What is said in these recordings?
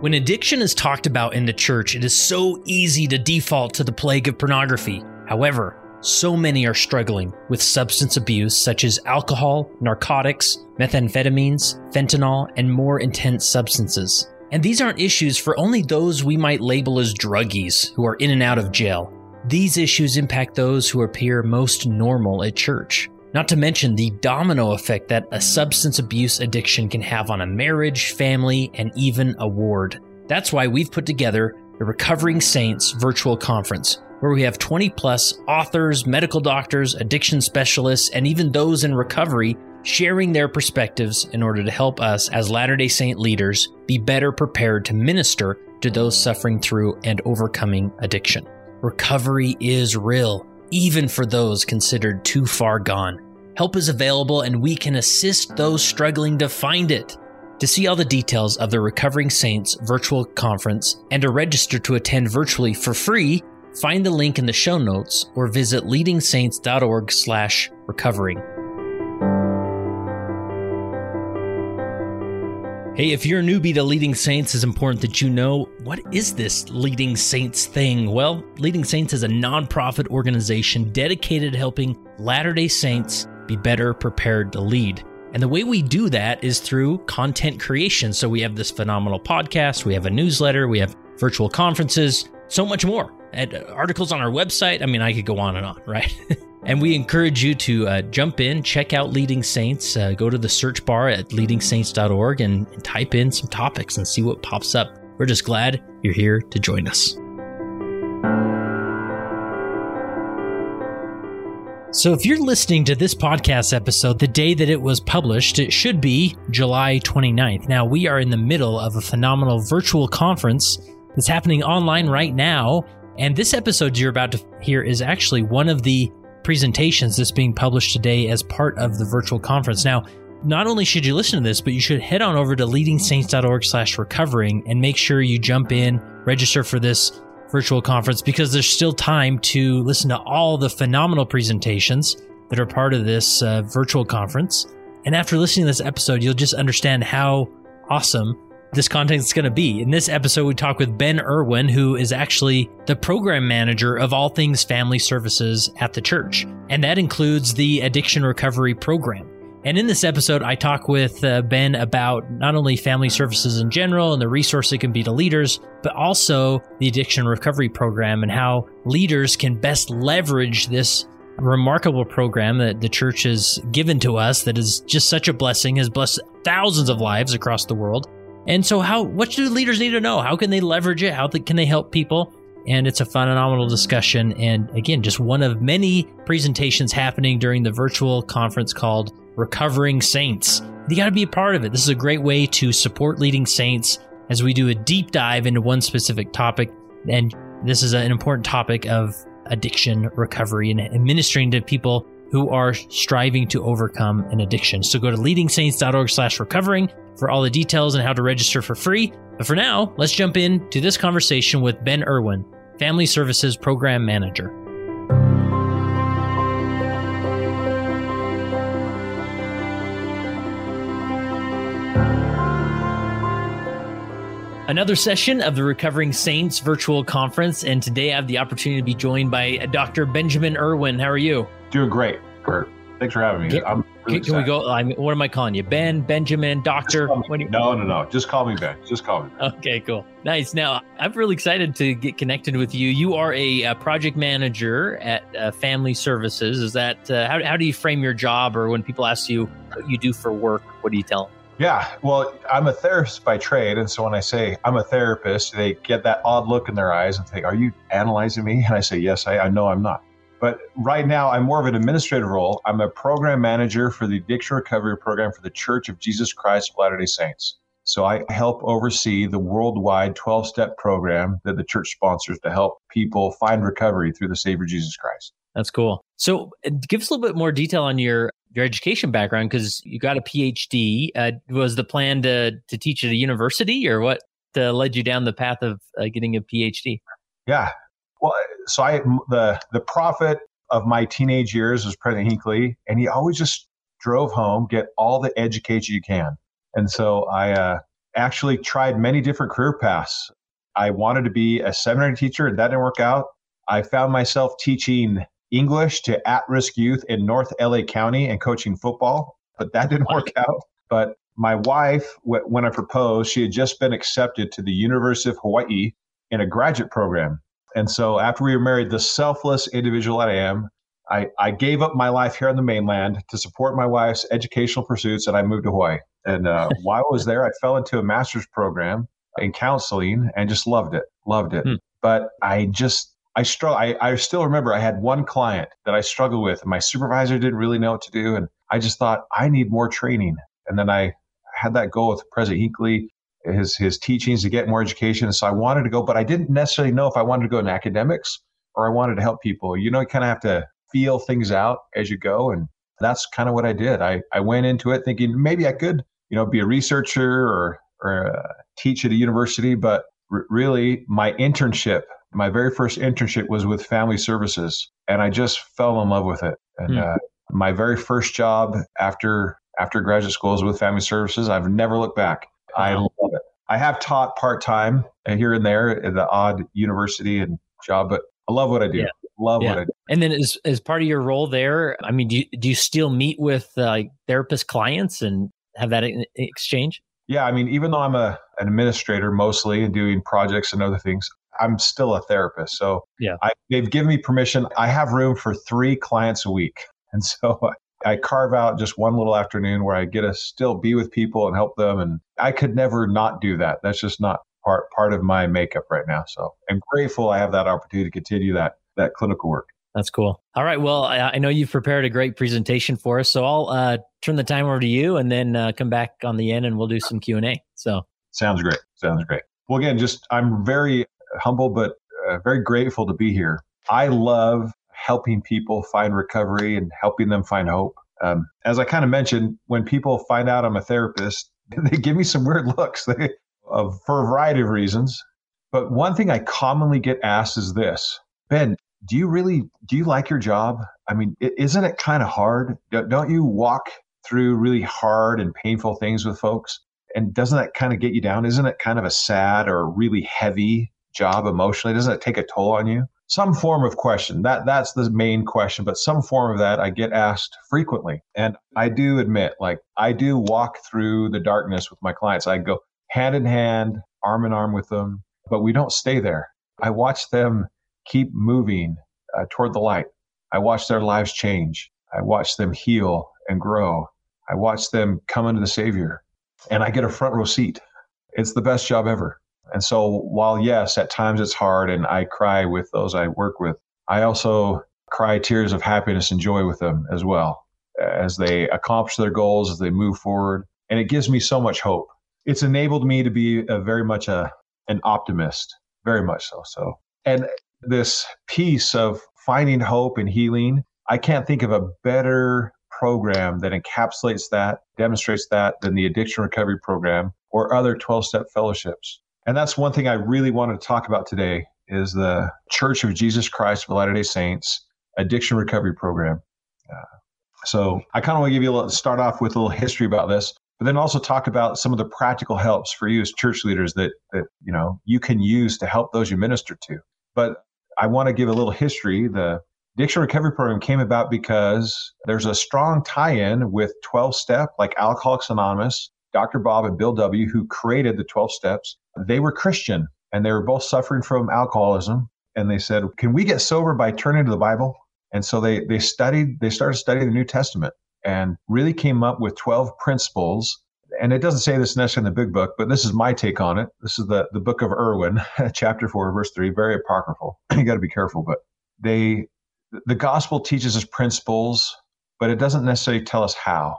When addiction is talked about in the church, it is so easy to default to the plague of pornography. However, so many are struggling with substance abuse such as alcohol, narcotics, methamphetamines, fentanyl, and more intense substances. And these aren't issues for only those we might label as druggies who are in and out of jail. These issues impact those who appear most normal at church. Not to mention the domino effect that a substance abuse addiction can have on a marriage, family, and even a ward. That's why we've put together the Recovering Saints virtual conference, where we have 20 plus authors, medical doctors, addiction specialists, and even those in recovery sharing their perspectives in order to help us as Latter day Saint leaders be better prepared to minister to those suffering through and overcoming addiction. Recovery is real, even for those considered too far gone. Help is available and we can assist those struggling to find it. To see all the details of the Recovering Saints virtual conference and to register to attend virtually for free, find the link in the show notes or visit leadingsaints.org/recovering. Hey, if you're a newbie to Leading Saints, it's important that you know what is this Leading Saints thing? Well, Leading Saints is a nonprofit organization dedicated to helping Latter day Saints be better prepared to lead. And the way we do that is through content creation. So we have this phenomenal podcast, we have a newsletter, we have virtual conferences, so much more. And articles on our website. I mean, I could go on and on, right? And we encourage you to uh, jump in, check out Leading Saints, uh, go to the search bar at leadingsaints.org and, and type in some topics and see what pops up. We're just glad you're here to join us. So, if you're listening to this podcast episode the day that it was published, it should be July 29th. Now, we are in the middle of a phenomenal virtual conference that's happening online right now. And this episode you're about to hear is actually one of the presentations that's being published today as part of the virtual conference. Now, not only should you listen to this, but you should head on over to leadingsaints.org slash recovering and make sure you jump in, register for this virtual conference because there's still time to listen to all the phenomenal presentations that are part of this uh, virtual conference. And after listening to this episode, you'll just understand how awesome this content is going to be. In this episode, we talk with Ben Erwin, who is actually the program manager of all things family services at the church. And that includes the addiction recovery program. And in this episode, I talk with uh, Ben about not only family services in general and the resource it can be to leaders, but also the addiction recovery program and how leaders can best leverage this remarkable program that the church has given to us that is just such a blessing, has blessed thousands of lives across the world and so, how what do leaders need to know? How can they leverage it? How can they help people? And it's a phenomenal discussion. And again, just one of many presentations happening during the virtual conference called Recovering Saints. You got to be a part of it. This is a great way to support leading saints as we do a deep dive into one specific topic. And this is an important topic of addiction recovery and administering to people who are striving to overcome an addiction. So go to leadingsaints.org slash recovering for all the details and how to register for free. But for now, let's jump into this conversation with Ben Erwin, Family Services Program Manager. Another session of the Recovering Saints virtual conference, and today I have the opportunity to be joined by Dr. Benjamin Erwin. How are you? Doing great, Kurt. Thanks for having me. Can, really can we go? I mean, what am I calling you? Ben, Benjamin, Doctor? You, no, no, no. Just call me Ben. Just call me. Ben. Okay, cool. Nice. Now, I'm really excited to get connected with you. You are a, a project manager at uh, Family Services. Is that uh, how, how do you frame your job, or when people ask you what you do for work, what do you tell them? Yeah, well, I'm a therapist by trade, and so when I say I'm a therapist, they get that odd look in their eyes and think, "Are you analyzing me?" And I say, "Yes, I, I know I'm not." But right now, I'm more of an administrative role. I'm a program manager for the addiction recovery program for the Church of Jesus Christ of Latter day Saints. So I help oversee the worldwide 12 step program that the church sponsors to help people find recovery through the Savior Jesus Christ. That's cool. So uh, give us a little bit more detail on your your education background because you got a PhD. Uh, was the plan to to teach at a university or what uh, led you down the path of uh, getting a PhD? Yeah, well, so I the the prophet of my teenage years was President Hinckley, and he always just drove home, get all the education you can. And so I, uh, actually tried many different career paths. I wanted to be a seminary teacher, and that didn't work out. I found myself teaching English to at risk youth in North LA County and coaching football, but that didn't work out. But my wife, when I proposed, she had just been accepted to the University of Hawaii in a graduate program. And so after we were married, the selfless individual that I am, I, I gave up my life here on the mainland to support my wife's educational pursuits and I moved to Hawaii. And uh, while I was there, I fell into a master's program in counseling and just loved it, loved it. Hmm. But I just, I struggle. I, I still remember I had one client that I struggled with. And my supervisor didn't really know what to do. And I just thought, I need more training. And then I had that goal with President Hinckley, his, his teachings to get more education. And so I wanted to go, but I didn't necessarily know if I wanted to go in academics or I wanted to help people. You know, you kind of have to feel things out as you go. And that's kind of what I did. I, I went into it thinking maybe I could, you know, be a researcher or, or uh, teach at a university. But r- really, my internship, my very first internship was with Family Services. And I just fell in love with it. And mm. uh, my very first job after after graduate school was with Family Services. I've never looked back. I love it. I have taught part time here and there at the odd university and job, but I love what I do. Yeah. Love yeah. what I do. And then as as part of your role there, I mean, do you, do you still meet with uh, therapist clients and have that exchange? Yeah, I mean, even though I'm a an administrator mostly and doing projects and other things, I'm still a therapist. So yeah, I, they've given me permission. I have room for three clients a week, and so I carve out just one little afternoon where I get to still be with people and help them. And I could never not do that. That's just not part part of my makeup right now. So I'm grateful I have that opportunity to continue that that clinical work. That's cool. All right. Well, I, I know you've prepared a great presentation for us, so I'll uh, turn the time over to you, and then uh, come back on the end, and we'll do some Q and A. So sounds great. Sounds great. Well, again, just I'm very humble, but uh, very grateful to be here. I love helping people find recovery and helping them find hope. Um, as I kind of mentioned, when people find out I'm a therapist, they give me some weird looks they, uh, for a variety of reasons. But one thing I commonly get asked is this Ben, do you really do you like your job? I mean, isn't it kind of hard? Don't you walk through really hard and painful things with folks? And doesn't that kind of get you down? Isn't it kind of a sad or really heavy job emotionally? Doesn't it take a toll on you? Some form of question. That that's the main question, but some form of that I get asked frequently. And I do admit, like I do walk through the darkness with my clients. I go hand in hand, arm in arm with them, but we don't stay there. I watch them keep moving uh, toward the light. I watch their lives change. I watch them heal and grow. I watch them come into the Savior, and I get a front row seat. It's the best job ever. And so, while yes, at times it's hard and I cry with those I work with, I also cry tears of happiness and joy with them as well as they accomplish their goals, as they move forward. And it gives me so much hope. It's enabled me to be a very much a, an optimist, very much so. So, and this piece of finding hope and healing, I can't think of a better program that encapsulates that, demonstrates that than the addiction recovery program or other 12 step fellowships. And that's one thing I really wanted to talk about today is the Church of Jesus Christ of Latter-day Saints addiction recovery program. Uh, so I kind of want to give you a little, start off with a little history about this, but then also talk about some of the practical helps for you as church leaders that that you know you can use to help those you minister to. But I want to give a little history. The addiction recovery program came about because there's a strong tie-in with 12 step like Alcoholics Anonymous Dr. Bob and Bill W., who created the 12 steps, they were Christian and they were both suffering from alcoholism. And they said, Can we get sober by turning to the Bible? And so they, they studied, they started studying the New Testament and really came up with 12 principles. And it doesn't say this necessarily in the big book, but this is my take on it. This is the, the book of Erwin, chapter 4, verse 3, very apocryphal. you got to be careful, but they, the gospel teaches us principles, but it doesn't necessarily tell us how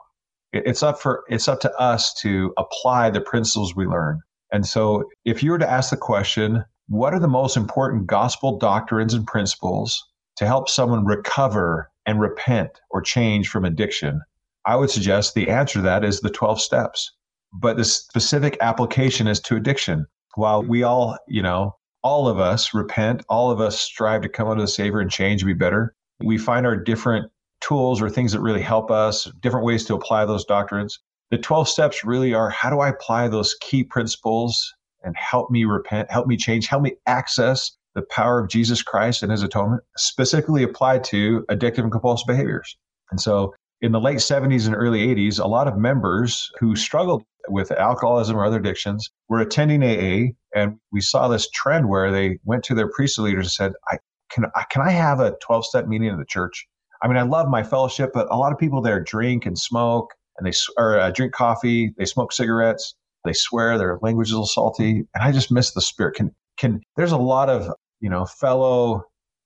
it's up for it's up to us to apply the principles we learn. And so if you were to ask the question what are the most important gospel doctrines and principles to help someone recover and repent or change from addiction? I would suggest the answer to that is the 12 steps. But the specific application is to addiction. While we all you know all of us repent all of us strive to come unto the savior and change and be better we find our different tools or things that really help us, different ways to apply those doctrines. the 12 steps really are how do I apply those key principles and help me repent, help me change, help me access the power of Jesus Christ and his atonement, specifically applied to addictive and compulsive behaviors. And so in the late 70s and early 80s, a lot of members who struggled with alcoholism or other addictions were attending AA. And we saw this trend where they went to their priesthood leaders and said, I, can, I, can I have a 12 step meeting in the church? I mean, I love my fellowship, but a lot of people there drink and smoke and they or uh, drink coffee, they smoke cigarettes, they swear, their language is a little salty, and I just miss the spirit. Can can there's a lot of you know fellow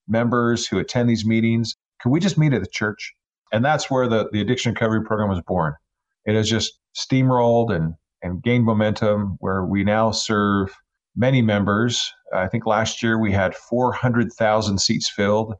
members who attend these meetings. Can we just meet at the church? And that's where the, the addiction recovery program was born. It has just steamrolled and, and gained momentum where we now serve many members. I think last year we had 400,000 seats filled,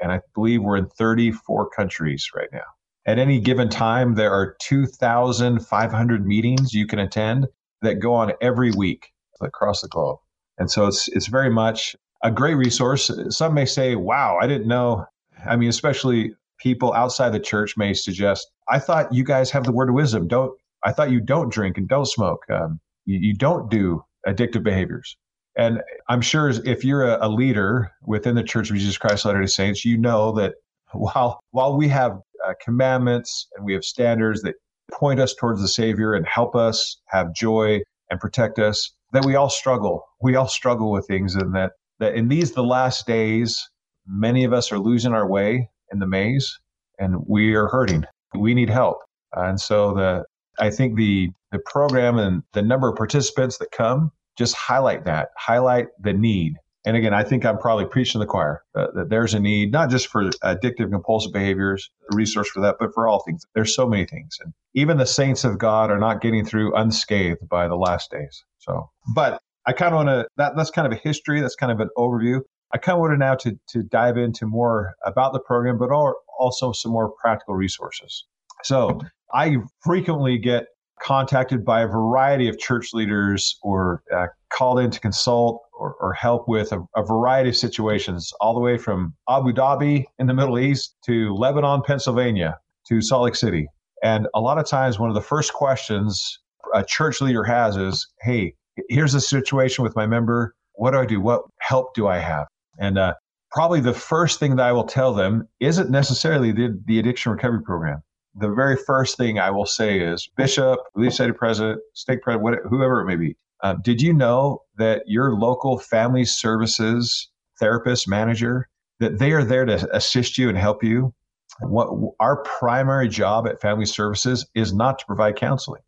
and I believe we're in 34 countries right now. At any given time, there are 2,500 meetings you can attend that go on every week across the globe. And so it's, it's very much a great resource. Some may say, wow, I didn't know. I mean, especially people outside the church may suggest, I thought you guys have the word of wisdom. Don't, I thought you don't drink and don't smoke. Um, you, you, don't do addictive behaviors. And I'm sure if you're a, a leader within the Church of Jesus Christ of Latter-day Saints, you know that while, while we have uh, commandments and we have standards that point us towards the Savior and help us have joy and protect us, that we all struggle. We all struggle with things and that, that in these, the last days, many of us are losing our way in the maze and we are hurting. We need help. And so the I think the the program and the number of participants that come just highlight that, highlight the need. And again, I think I'm probably preaching the choir uh, that there's a need, not just for addictive compulsive behaviors, resource for that, but for all things. There's so many things. And even the saints of God are not getting through unscathed by the last days. So, but I kind of want to, that, that's kind of a history. That's kind of an overview. I kind of wanted now to, to dive into more about the program, but also some more practical resources. So I frequently get contacted by a variety of church leaders or uh, called in to consult or, or help with a, a, variety of situations, all the way from Abu Dhabi in the Middle East to Lebanon, Pennsylvania to Salt Lake City. And a lot of times, one of the first questions a church leader has is, Hey, here's the situation with my member. What do I do? What help do I have? And uh, probably the first thing that I will tell them isn't necessarily the, the addiction recovery program. The very first thing I will say is, Bishop, Society President, stake President, whoever it may be, uh, did you know that your local family services therapist manager that they are there to assist you and help you? What our primary job at Family Services is not to provide counseling.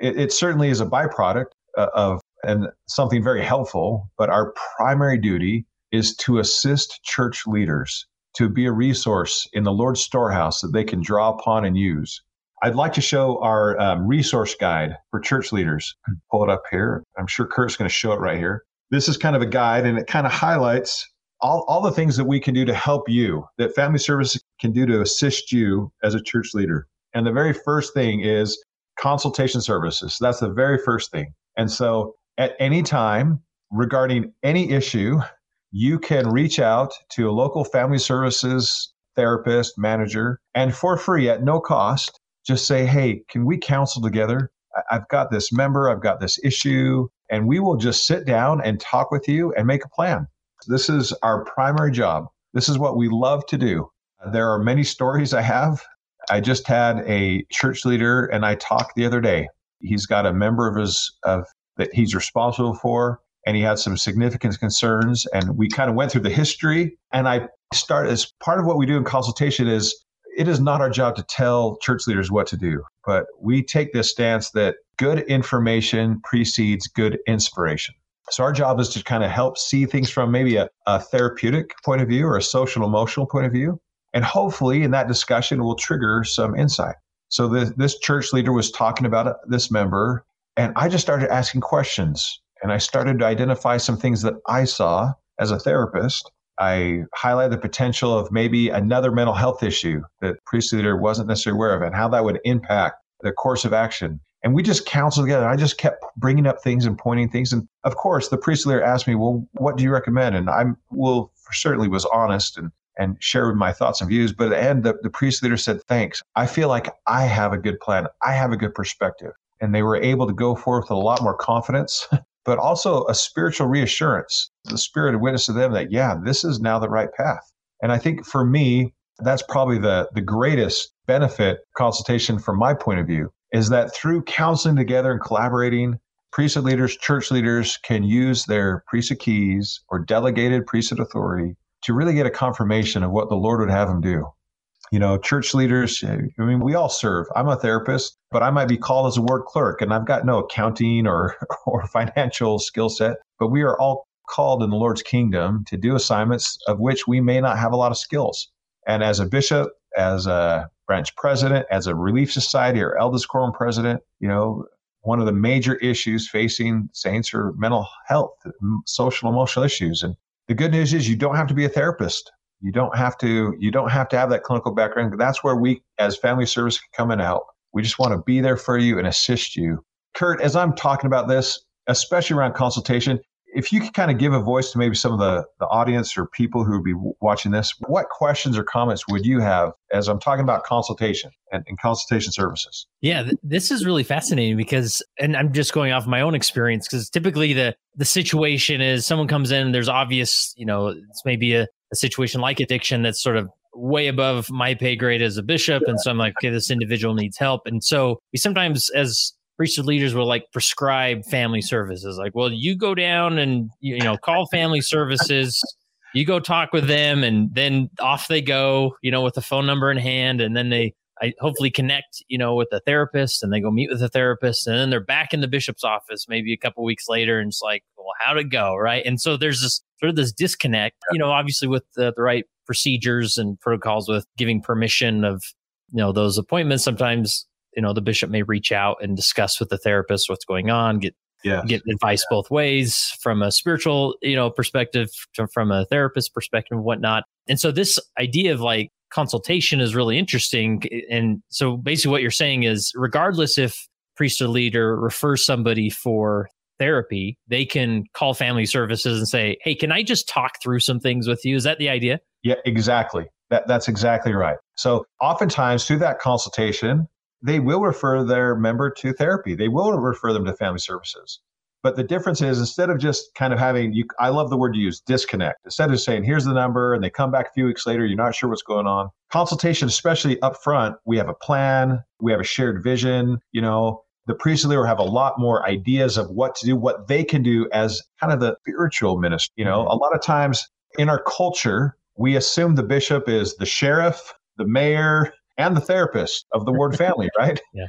It, it certainly is a byproduct uh, of and something very helpful, but our primary duty is to assist church leaders to be a resource in the Lord's storehouse that they can draw upon and use. I'd like to show our um, resource guide for church leaders. Pull it up here. I'm sure Kurt's going to show it right here. This is kind of a guide and it kind of highlights all, all the things that we can do to help you, that family services can do to assist you as a church leader. And the very first thing is consultation services. That's the very first thing. And so at any time regarding any issue you can reach out to a local family services therapist, manager, and for free at no cost, just say, hey, can we counsel together? I've got this member, I've got this issue, and we will just sit down and talk with you and make a plan. This is our primary job. This is what we love to do. There are many stories I have. I just had a church leader and I talked the other day. He's got a member of his of that he's responsible for and he had some significant concerns. And we kind of went through the history. And I start as part of what we do in consultation is it is not our job to tell church leaders what to do, but we take this stance that good information precedes good inspiration. So our job is to kind of help see things from maybe a, a therapeutic point of view or a social emotional point of view. And hopefully in that discussion will trigger some insight. So this, this church leader was talking about this member, and I just started asking questions and I started to identify some things that I saw as a therapist. I highlighted the potential of maybe another mental health issue that priest leader wasn't necessarily aware of and how that would impact the course of action. And we just counseled together. I just kept bringing up things and pointing things. And of course, the priest leader asked me, well, what do you recommend? And I will certainly was honest and, and share my thoughts and views. But at the end, the, the priest leader said, Thanks. I feel like I have a good plan. I have a good perspective. And they were able to go forth with a lot more confidence, but also a spiritual reassurance. The Spirit of witness to them that, yeah, this is now the right path. And I think for me, that's probably the, the greatest benefit consultation from my point of view is that through counseling together and collaborating, priesthood leaders, church leaders can use their priesthood keys or delegated priesthood authority to really get a confirmation of what the Lord would have them do. You know, church leaders, eh, I mean, we all serve. I'm a therapist, but I might be called as a ward clerk and I've got no accounting or, or financial skill set, but we are all called in the Lord's kingdom to do assignments of which we may not have a lot of skills. And as a bishop, as a branch president, as a relief society or elders quorum president, you know, one of the major issues facing saints are mental health, social emotional issues. And the good news is you don't have to be a therapist. You don't have to you don't have to have that clinical background. That's where we as family service can come in and help. We just want to be there for you and assist you. Kurt, as I'm talking about this, especially around consultation, if you could kind of give a voice to maybe some of the, the audience or people who would be watching this, what questions or comments would you have as I'm talking about consultation and, and consultation services? Yeah, th- this is really fascinating because, and I'm just going off my own experience because typically the the situation is someone comes in, and there's obvious, you know, it's maybe a, a situation like addiction that's sort of way above my pay grade as a bishop, and so I'm like, okay, this individual needs help, and so we sometimes as priesthood leaders will like prescribe family services. Like, well, you go down and you know call family services. You go talk with them, and then off they go. You know, with the phone number in hand, and then they I hopefully connect, you know, with the therapist and they go meet with the therapist and then they're back in the bishop's office maybe a couple weeks later and it's like, well, how'd it go? Right. And so there's this sort of this disconnect, you know, obviously with the, the right procedures and protocols with giving permission of, you know, those appointments. Sometimes you know the bishop may reach out and discuss with the therapist what's going on get yes. get advice yeah. both ways from a spiritual you know perspective to, from a therapist perspective and whatnot. And so this idea of like consultation is really interesting. And so basically what you're saying is regardless if priest or leader refers somebody for therapy they can call family services and say hey can i just talk through some things with you? Is that the idea? Yeah exactly. That, that's exactly right. So oftentimes through that consultation they will refer their member to therapy. They will refer them to family services. But the difference is instead of just kind of having you I love the word you use, disconnect. Instead of saying, here's the number, and they come back a few weeks later, you're not sure what's going on. Consultation, especially up front, we have a plan, we have a shared vision, you know. The priest leader have a lot more ideas of what to do, what they can do as kind of the spiritual minister. You know, mm-hmm. a lot of times in our culture, we assume the bishop is the sheriff, the mayor, and the therapist of the ward family, right? Yeah.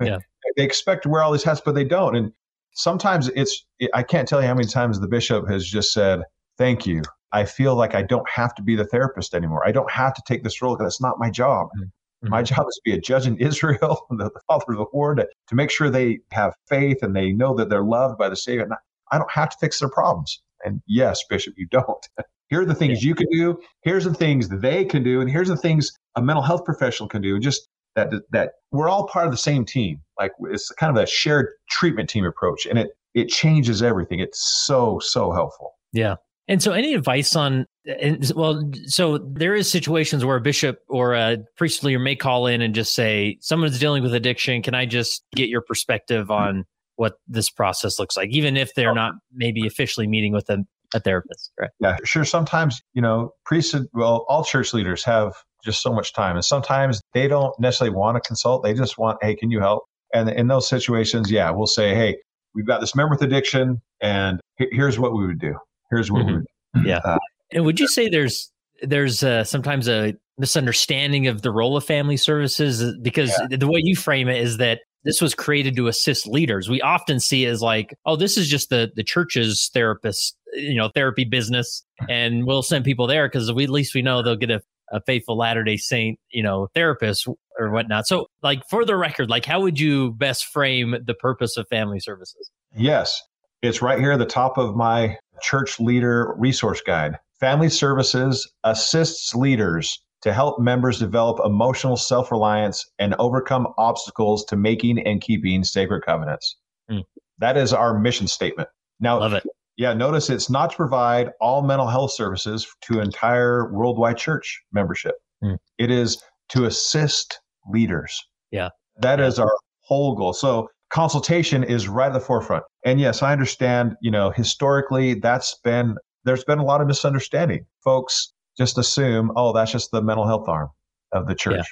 Yeah. they expect to wear all these hats, but they don't. And sometimes it's, I can't tell you how many times the bishop has just said, Thank you. I feel like I don't have to be the therapist anymore. I don't have to take this role because it's not my job. Mm-hmm. My job is to be a judge in Israel, the, the father of the ward, to, to make sure they have faith and they know that they're loved by the Savior. And I don't have to fix their problems. And yes, Bishop, you don't. Here are the things yeah. you can do. Here's the things they can do. And here's the things a mental health professional can do. Just that that we're all part of the same team. Like it's kind of a shared treatment team approach, and it it changes everything. It's so so helpful. Yeah. And so, any advice on? And well, so there is situations where a bishop or a priest leader may call in and just say, "Someone's dealing with addiction. Can I just get your perspective hmm. on what this process looks like?" Even if they're not maybe officially meeting with them a therapist, right? Yeah, sure. Sometimes, you know, priests, well, all church leaders have just so much time. And sometimes they don't necessarily want to consult. They just want, hey, can you help? And in those situations, yeah, we'll say, hey, we've got this member with addiction, and here's what we would do. Here's what mm-hmm. we would do. Yeah. Uh, and would you say there's there's uh, sometimes a misunderstanding of the role of family services because yeah. the way you frame it is that this was created to assist leaders. We often see as like, oh, this is just the the church's therapist, you know, therapy business, and we'll send people there because we at least we know they'll get a, a faithful Latter Day Saint, you know, therapist or whatnot. So, like for the record, like how would you best frame the purpose of family services? Yes, it's right here at the top of my church leader resource guide. Family Services assists leaders to help members develop emotional self reliance and overcome obstacles to making and keeping sacred covenants. Mm. That is our mission statement. Now, Love it. Yeah, notice it's not to provide all mental health services to entire worldwide church membership. Mm. It is to assist leaders. Yeah. that yeah. is our whole goal. So consultation is right at the forefront. And yes, I understand, you know, historically that's been there's been a lot of misunderstanding. Folks just assume, oh, that's just the mental health arm of the church. Yeah.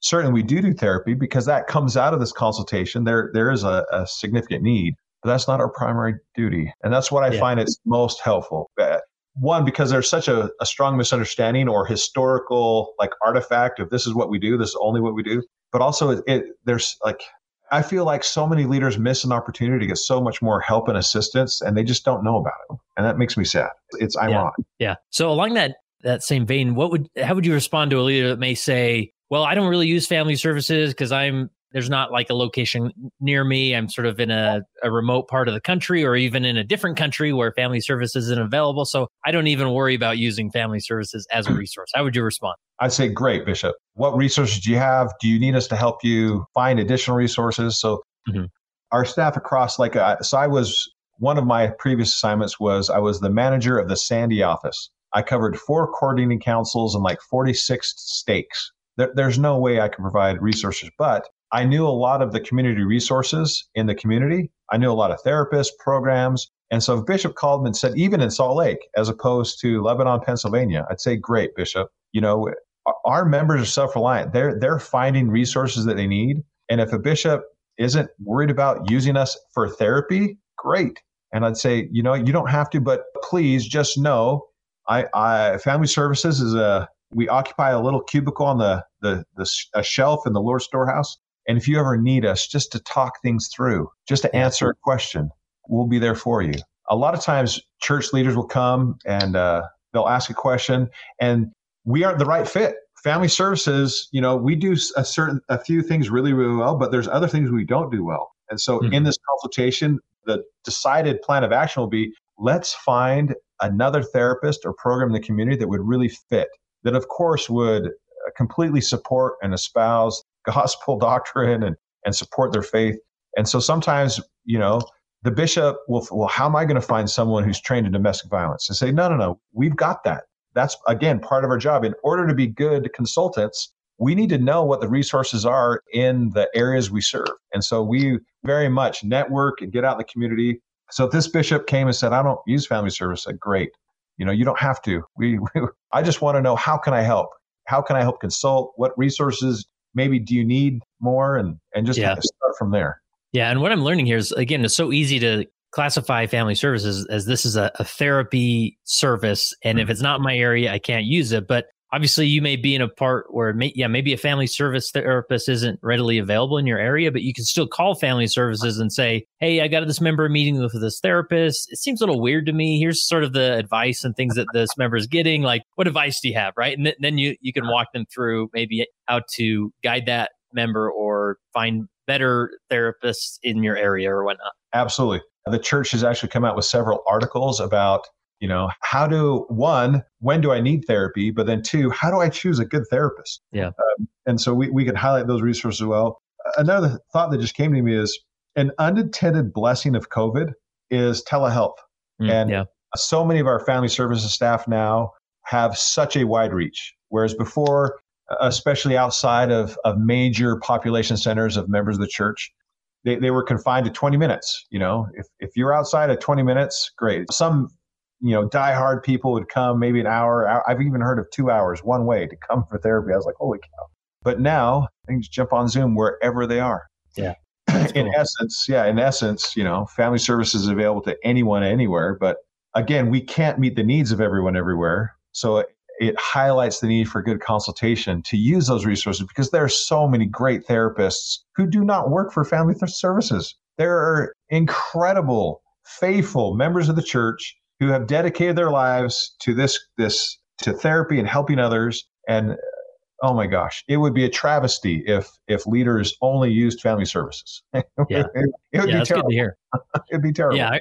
Certainly we do do therapy because that comes out of this consultation. There there is a, a significant need, but that's not our primary duty. And that's what I yeah. find it's most helpful. Uh, one, because there's such a, a strong misunderstanding or historical like artifact of this is what we do, this is only what we do. But also it, it there's like I feel like so many leaders miss an opportunity to get so much more help and assistance, and they just don't know about it, and that makes me sad. It's ironic. Yeah. yeah. So along that that same vein, what would how would you respond to a leader that may say, "Well, I don't really use family services because I'm there's not like a location near me. I'm sort of in a, a remote part of the country or even in a different country where family services isn't available. So I don't even worry about using family services as a resource. How would you respond? I'd say, great, Bishop. What resources do you have? Do you need us to help you find additional resources? So mm-hmm. our staff across, like, so I was one of my previous assignments was I was the manager of the Sandy office. I covered four coordinating councils and like 46 stakes. There, there's no way I can provide resources, but I knew a lot of the community resources in the community. I knew a lot of therapists, programs. And so if Bishop called and said, even in Salt Lake, as opposed to Lebanon, Pennsylvania, I'd say, great, Bishop. You know, our members are self-reliant. They're they're finding resources that they need. And if a bishop isn't worried about using us for therapy, great. And I'd say, you know, you don't have to, but please just know, I, I family services is a we occupy a little cubicle on the the, the a shelf in the Lord's storehouse. And if you ever need us just to talk things through, just to answer a question, we'll be there for you. A lot of times, church leaders will come and uh, they'll ask a question, and we aren't the right fit. Family services, you know, we do a certain a few things really, really well, but there's other things we don't do well. And so, mm-hmm. in this consultation, the decided plan of action will be: let's find another therapist or program in the community that would really fit. That, of course, would uh, completely support and espouse gospel doctrine and, and support their faith. And so sometimes, you know, the bishop will, well, how am I going to find someone who's trained in domestic violence? And say, no, no, no, we've got that. That's again part of our job. In order to be good consultants, we need to know what the resources are in the areas we serve. And so we very much network and get out in the community. So if this bishop came and said, I don't use family service, I said, great. You know, you don't have to. We, we I just want to know how can I help? How can I help consult? What resources maybe do you need more and and just yeah. kind of start from there yeah and what i'm learning here is again it's so easy to classify family services as this is a, a therapy service and mm-hmm. if it's not my area i can't use it but obviously you may be in a part where may, yeah maybe a family service therapist isn't readily available in your area but you can still call family services and say hey i got this member meeting with this therapist. It seems a little weird to me. Here's sort of the advice and things that this member is getting. Like what advice do you have? Right? And th- then you you can walk them through maybe how to guide that member or find better therapists in your area or whatnot. Absolutely. The church has actually come out with several articles about you know how do one when do i need therapy? But then two how do i choose a good therapist? Yeah. Um, and so we, we can highlight those resources as well. Another thought that just came to me is an unintended blessing of covid is telehealth. Mm, and yeah. so many of our family services staff now have such a wide reach whereas before especially outside of, of major population centers of members of the church they, they were confined to 20 minutes you know? If, if you're outside of 20 minutes great. Some you know, diehard people would come maybe an hour. I've even heard of two hours one way to come for therapy. I was like, holy cow. But now things jump on Zoom wherever they are. Yeah. in cool. essence, yeah, in essence, you know, family services is available to anyone anywhere. But again, we can't meet the needs of everyone everywhere. So it, it highlights the need for good consultation to use those resources because there are so many great therapists who do not work for family services. There are incredible, faithful members of the church who have dedicated their lives to this this to therapy and helping others and oh my gosh it would be a travesty if if leaders only used family services yeah it, it would yeah, be terrible it'd be terrible yeah I,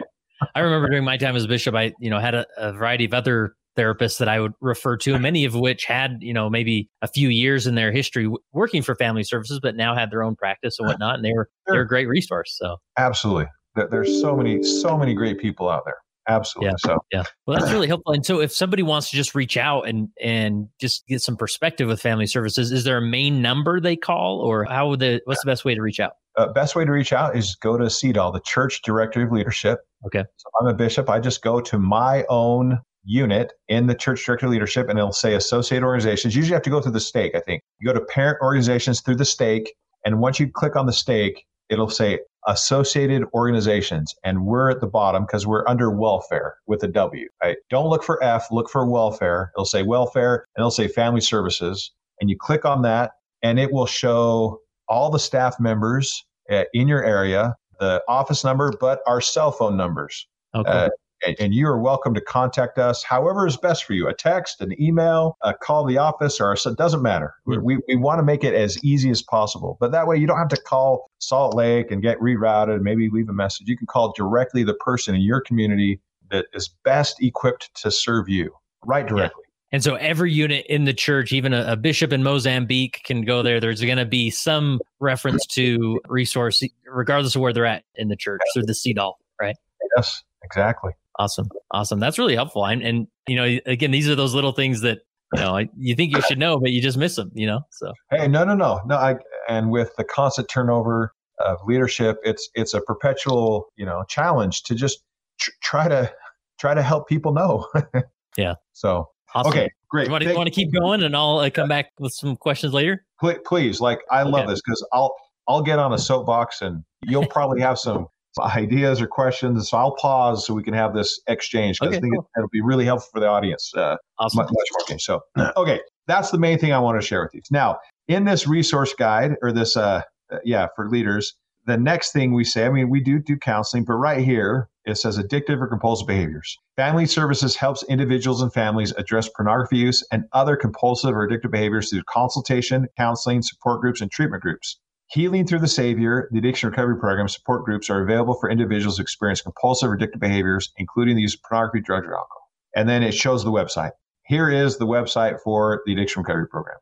I remember during my time as a bishop i you know had a, a variety of other therapists that I would refer to, many of which had, you know, maybe a few years in their history working for family services, but now had their own practice and whatnot. And they were, they're a great resource. So absolutely. There's so many, so many great people out there. Absolutely. Yeah. So Yeah. Well, that's really helpful. And so, if somebody wants to just reach out and and just get some perspective with family services, is there a main number they call, or how would the what's the best way to reach out? uh, best way to reach out is go to CDAL, the Church Directory of Leadership. Okay. So I'm a bishop. I just go to my own unit in the Church Directory of Leadership, and it'll say associate organizations. Usually, you have to go through the stake. I think you go to parent organizations through the stake, and once you click on the stake, it'll say associated organizations and we're at the bottom because we're under welfare with a w right? Don't look for f look for welfare. It'll say welfare and it'll say family services and you click on that and it will show all the staff members uh, in your area the office number but our cell phone numbers. Okay. uh, and, and you are welcome to contact us however is best for you. A text an email a call the office or it doesn't matter. We, hmm. we, we want to make it as easy as possible but that way you don't have to call salt lake and get rerouted maybe leave a message. You can call directly the person in your community that is best equipped to serve you right directly. And so every unit in the church, even a, a bishop in Mozambique, can go there. There's going to be some reference to resource, regardless of where they're at in the church through the CDAL, right? yes exactly Awesome, awesome. That's really helpful. And and you know, again, these are those little things that you know you think you should know, but you just miss them. You know, so hey no no no no I, and with the constant turnover of leadership it's it's a perpetual you know challenge to just tr- try to try to help people know Yeah. so awesome. okay great You want to Thank- want to keep going, and I'll uh, come back with some questions later. pl- please like i love Okay. this because i'll i'll get on a soapbox and you'll probably have some ideas or questions so i'll pause so we can have this exchange because Okay, i think cool. it, it'll be really helpful for the audience uh, Awesome. much, much more. So okay, that's the main thing I want to share with you. Now, in this resource guide or this, uh, uh, yeah, for leaders, the next thing we say, I mean, we do do counseling, but right here it says addictive or compulsive behaviors. Family Services helps individuals and families address pornography use and other compulsive or addictive behaviors through consultation, counseling, support groups, and treatment groups. Healing Through the Savior, the Addiction Recovery Program support groups are available for individuals who experience compulsive or addictive behaviors, including the use of pornography, drugs, or alcohol. And then it shows the website here is the website for the addiction recovery program.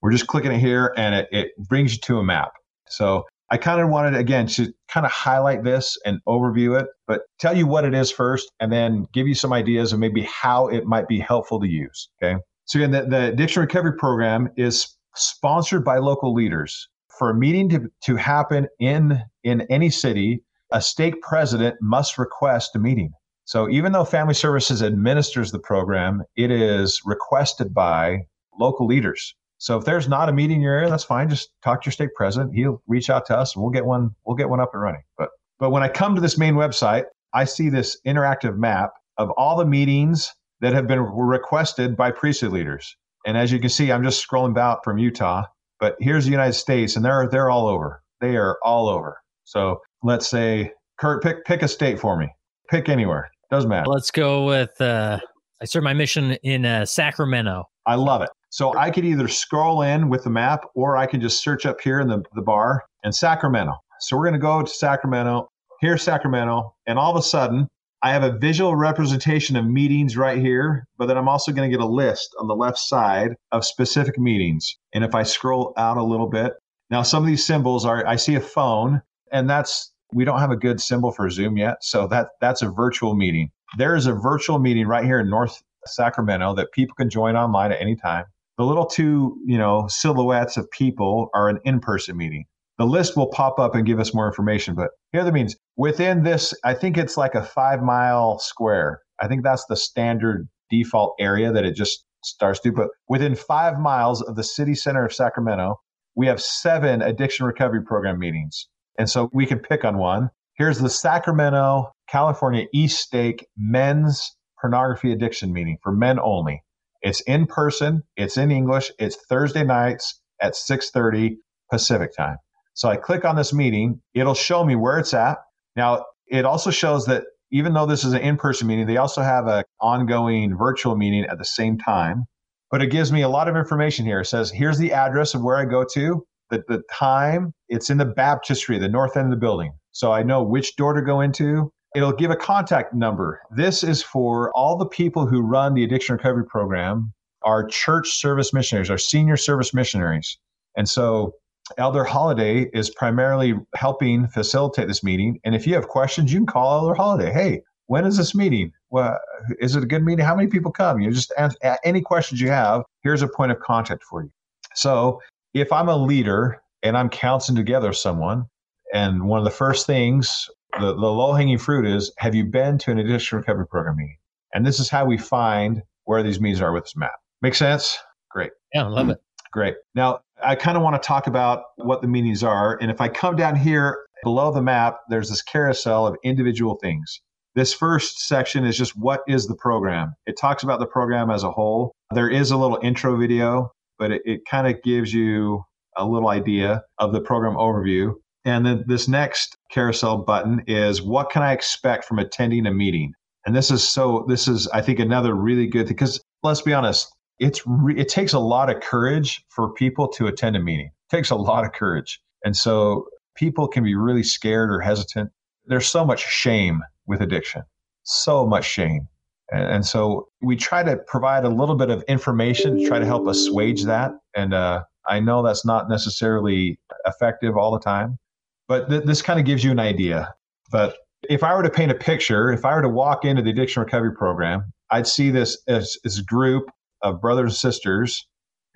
We're just clicking it here and it, it brings you to a map. So I kind of wanted, again, to kind of highlight this and overview it, but tell you what it is first and then give you some ideas of maybe how it might be helpful to use. Okay. So again, the, the addiction recovery program is sponsored by local leaders. For a meeting to, to happen in, in any city, a stake president must request a meeting. So even though Family Services administers the program, it is requested by local leaders. So if there's not a meeting in your area, that's fine. Just talk to your stake president. He'll reach out to us and we'll get one, we'll get one up and running. But but when I come to this main website, I see this interactive map of all the meetings that have been requested by priesthood leaders. And as you can see, I'm just scrolling about from Utah, but here's the United States, and they're they're all over. They are all over. So let's say, Kurt, pick pick a state for me. Pick anywhere. Doesn't matter. Let's go with. uh I serve my mission in uh, Sacramento. I love it. So I could either scroll in with the map or I could just search up here in the, the bar and Sacramento. So we're going to go to Sacramento. Here's Sacramento. And all of a sudden, I have a visual representation of meetings right here, but then I'm also going to get a list on the left side of specific meetings. And if I scroll out a little bit, now some of these symbols are, I see a phone, and that's, we don't have a good symbol for Zoom yet. So that that's a virtual meeting. There is a virtual meeting right here in North Sacramento that people can join online at any time. The little two, you know, silhouettes of people are an in-person meeting. The list will pop up and give us more information, but here the means. Within this, I think it's like a five mile square. I think that's the standard default area that it just starts to. But within five miles of the city center of Sacramento, we have seven addiction recovery program meetings. And so we can pick on one. Here's the Sacramento, California East Stake Men's Pornography Addiction Meeting for men only. It's in person, it's in English, it's Thursday nights at 6:30 Pacific time. So I click on this meeting, it'll show me where it's at. Now, it also shows that even though this is an in-person meeting, they also have an ongoing virtual meeting at the same time. But it gives me a lot of information here. It says, here's the address of where I go to, the, the time, it's in the baptistry, the north end of the building. So I know which door to go into. It'll give a contact number. This is for all the people who run the addiction recovery program, our church service missionaries, our senior service missionaries. And so Elder Holiday is primarily helping facilitate this meeting. And if you have questions, you can call Elder Holiday. Hey, when is this meeting? well, is it a good meeting? How many people come? You just ask any questions you have. Here's a point of contact for you. So if I'm a leader and I'm counseling together someone, and one of the first things, the, the low hanging fruit is, have you been to an addiction recovery program meeting? And this is how we find where these meetings are with this map. Make sense? Great. Yeah, I love it. Great. Now, I kind of want to talk about what the meanings are. And if I come down here below the map, there's this carousel of individual things. This first section is just what is the program? It talks about the program as a whole. There is a little intro video, but it, it kind of gives you a little idea of the program overview. And then this next carousel button is what can I expect from attending a meeting? And this is so, this is, I think, another really good thing because let's be honest, it's re- it takes a lot of courage for people to attend a meeting. It takes a lot of courage. And so people can be really scared or hesitant. There's so much shame with addiction, so much shame. And, so we try to provide a little bit of information to try to help assuage that. And uh, I know that's not necessarily effective all the time, but th- this kind of gives you an idea. But if I were to paint a picture, if I were to walk into the addiction recovery program, I'd see this as this group of brothers and sisters.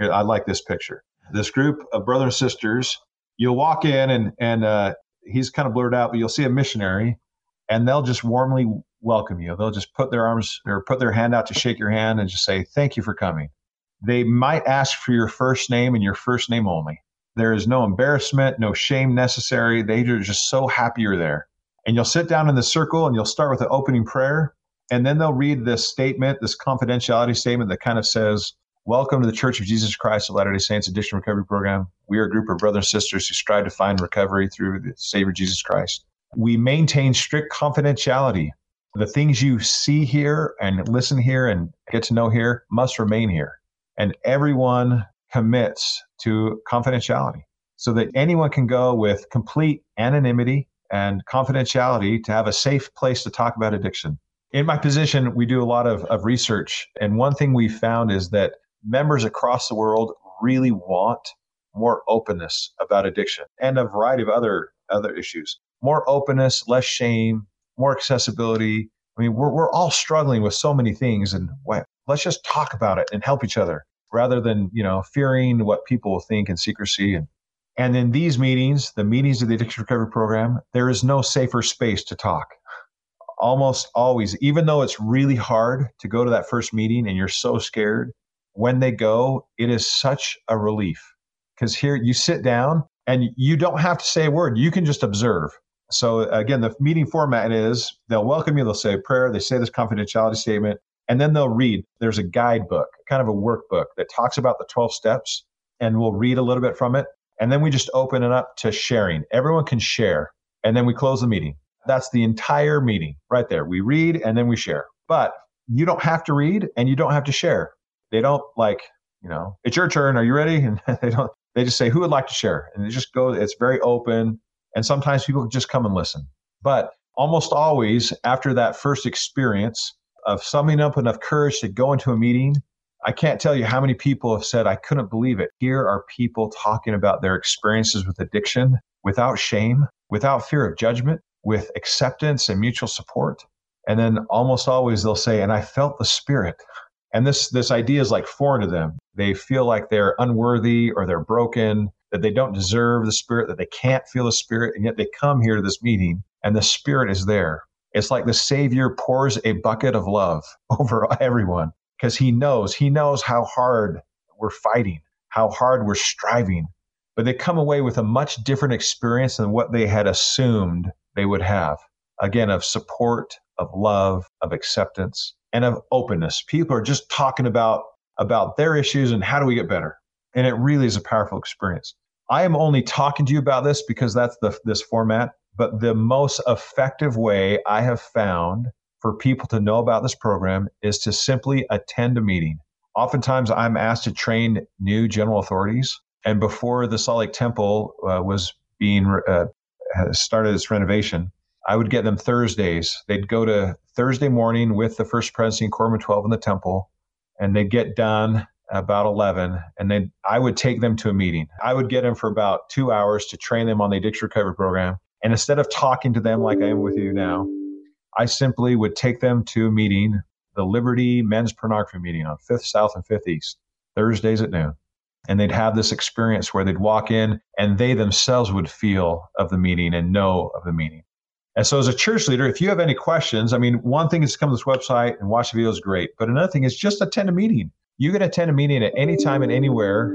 I like this picture. This group of brothers and sisters. You'll walk in and and uh, he's kind of blurred out, but you'll see a missionary, and they'll just warmly welcome you. They'll just put their arms or put their hand out to shake your hand and just say, "Thank you for coming." They might ask for your first name and your first name only. There is no embarrassment, no shame necessary. They are just so happy you're there. And you'll sit down in the circle and you'll start with an opening prayer. And then they'll read this statement, this confidentiality statement that kind of says, Welcome to the Church of Jesus Christ of Latter day Saints Addiction Recovery Program. We are a group of brothers and sisters who strive to find recovery through the Savior Jesus Christ. We maintain strict confidentiality. The things you see here and listen here and get to know here must remain here. And everyone commits to confidentiality so that anyone can go with complete anonymity and confidentiality to have a safe place to talk about addiction. In my position, we do a lot of, of research. And one thing we found is that members across the world really want more openness about addiction and a variety of other other issues. More openness, less shame, more accessibility. I mean, we're, we're all struggling with so many things and let's just talk about it and help each other rather than, you know, fearing what people will think in secrecy. And, and in these meetings, the meetings of the addiction recovery program, there is no safer space to talk almost always, even though it's really hard to go to that first meeting and you're so scared, when they go, it is such a relief. Because here you sit down and you don't have to say a word, you can just observe. So, again, the meeting format is they'll welcome you, they'll say a prayer, they say this confidentiality statement, and then they'll read. There's a guidebook, kind of a workbook that talks about the 12 steps, and we'll read a little bit from it. And then we just open it up to sharing. Everyone can share. And then we close the meeting. That's the entire meeting right there. We read and then we share. But you don't have to read and you don't have to share. They don't like, you know, it's your turn. Are you ready? And they don't, they just say, who would like to share? And it just goes, it's very open. And sometimes people just come and listen. But almost always after that first experience of summing up enough courage to go into a meeting, I can't tell you how many people have said, I couldn't believe it. Here are people talking about their experiences with addiction without shame, without fear of judgment, with acceptance and mutual support. And then almost always they'll say, and I felt the spirit. And this, this idea is like foreign to them. They feel like they're unworthy or they're broken, that they don't deserve the spirit, that they can't feel the spirit. And yet they come here to this meeting and the spirit is there. It's like the Savior pours a bucket of love over everyone because he knows, he knows how hard we're fighting, how hard we're striving. But they come away with a much different experience than what they had assumed they would have. Again of support of love of acceptance and of openness. People are just talking about about their issues and how do we get better? And it really is a powerful experience. I am only talking to you about this because that's the this format but the most effective way i have found for people to know about this program is to simply attend a meeting. Oftentimes i'm asked to train new general authorities and before the salt lake temple uh, was being uh, started its renovation, I would get them Thursdays. They'd go to Thursday morning with the First Presidency and Quorum 12 in the temple, and they'd get done about 11 and then i would take them to a meeting i would get them for about two hours to train them on the addiction recovery program and instead of talking to them like i am with you now I simply would take them to a meeting, the Liberty Men's Pornography meeting on 5th South and 5th East, Thursdays at noon. And they'd have this experience where they'd walk in and they themselves would feel of the meeting and know of the meeting. And so, as a church leader, if you have any questions, I mean, one thing is to come to this website and watch the videos, great. But another thing is just attend a meeting. You can attend a meeting at any time and anywhere.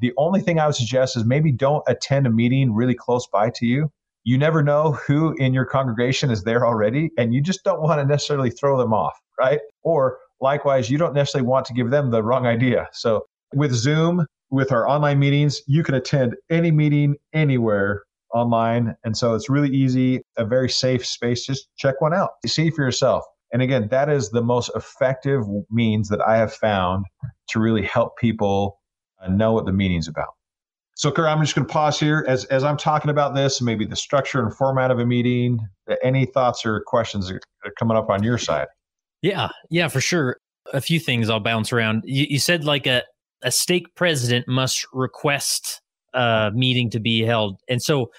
The only thing I would suggest is maybe don't attend a meeting really close by to you. You never know who in your congregation is there already, and you just don't want to necessarily throw them off, right? Or likewise, you don't necessarily want to give them the wrong idea. So, with Zoom, with our online meetings, you can attend any meeting anywhere online. And so it's really easy, a very safe space. Just check one out, see for yourself. And again, that is the most effective means that I have found to really help people uh, know what the meeting's about. So, Kurt, I'm just going to pause here as, as I'm talking about this, maybe the structure and format of a meeting. Any thoughts or questions are coming up on your side? Yeah, yeah, for sure. A few things I'll bounce around. You, you said like a, a stake president must request a meeting to be held. And so,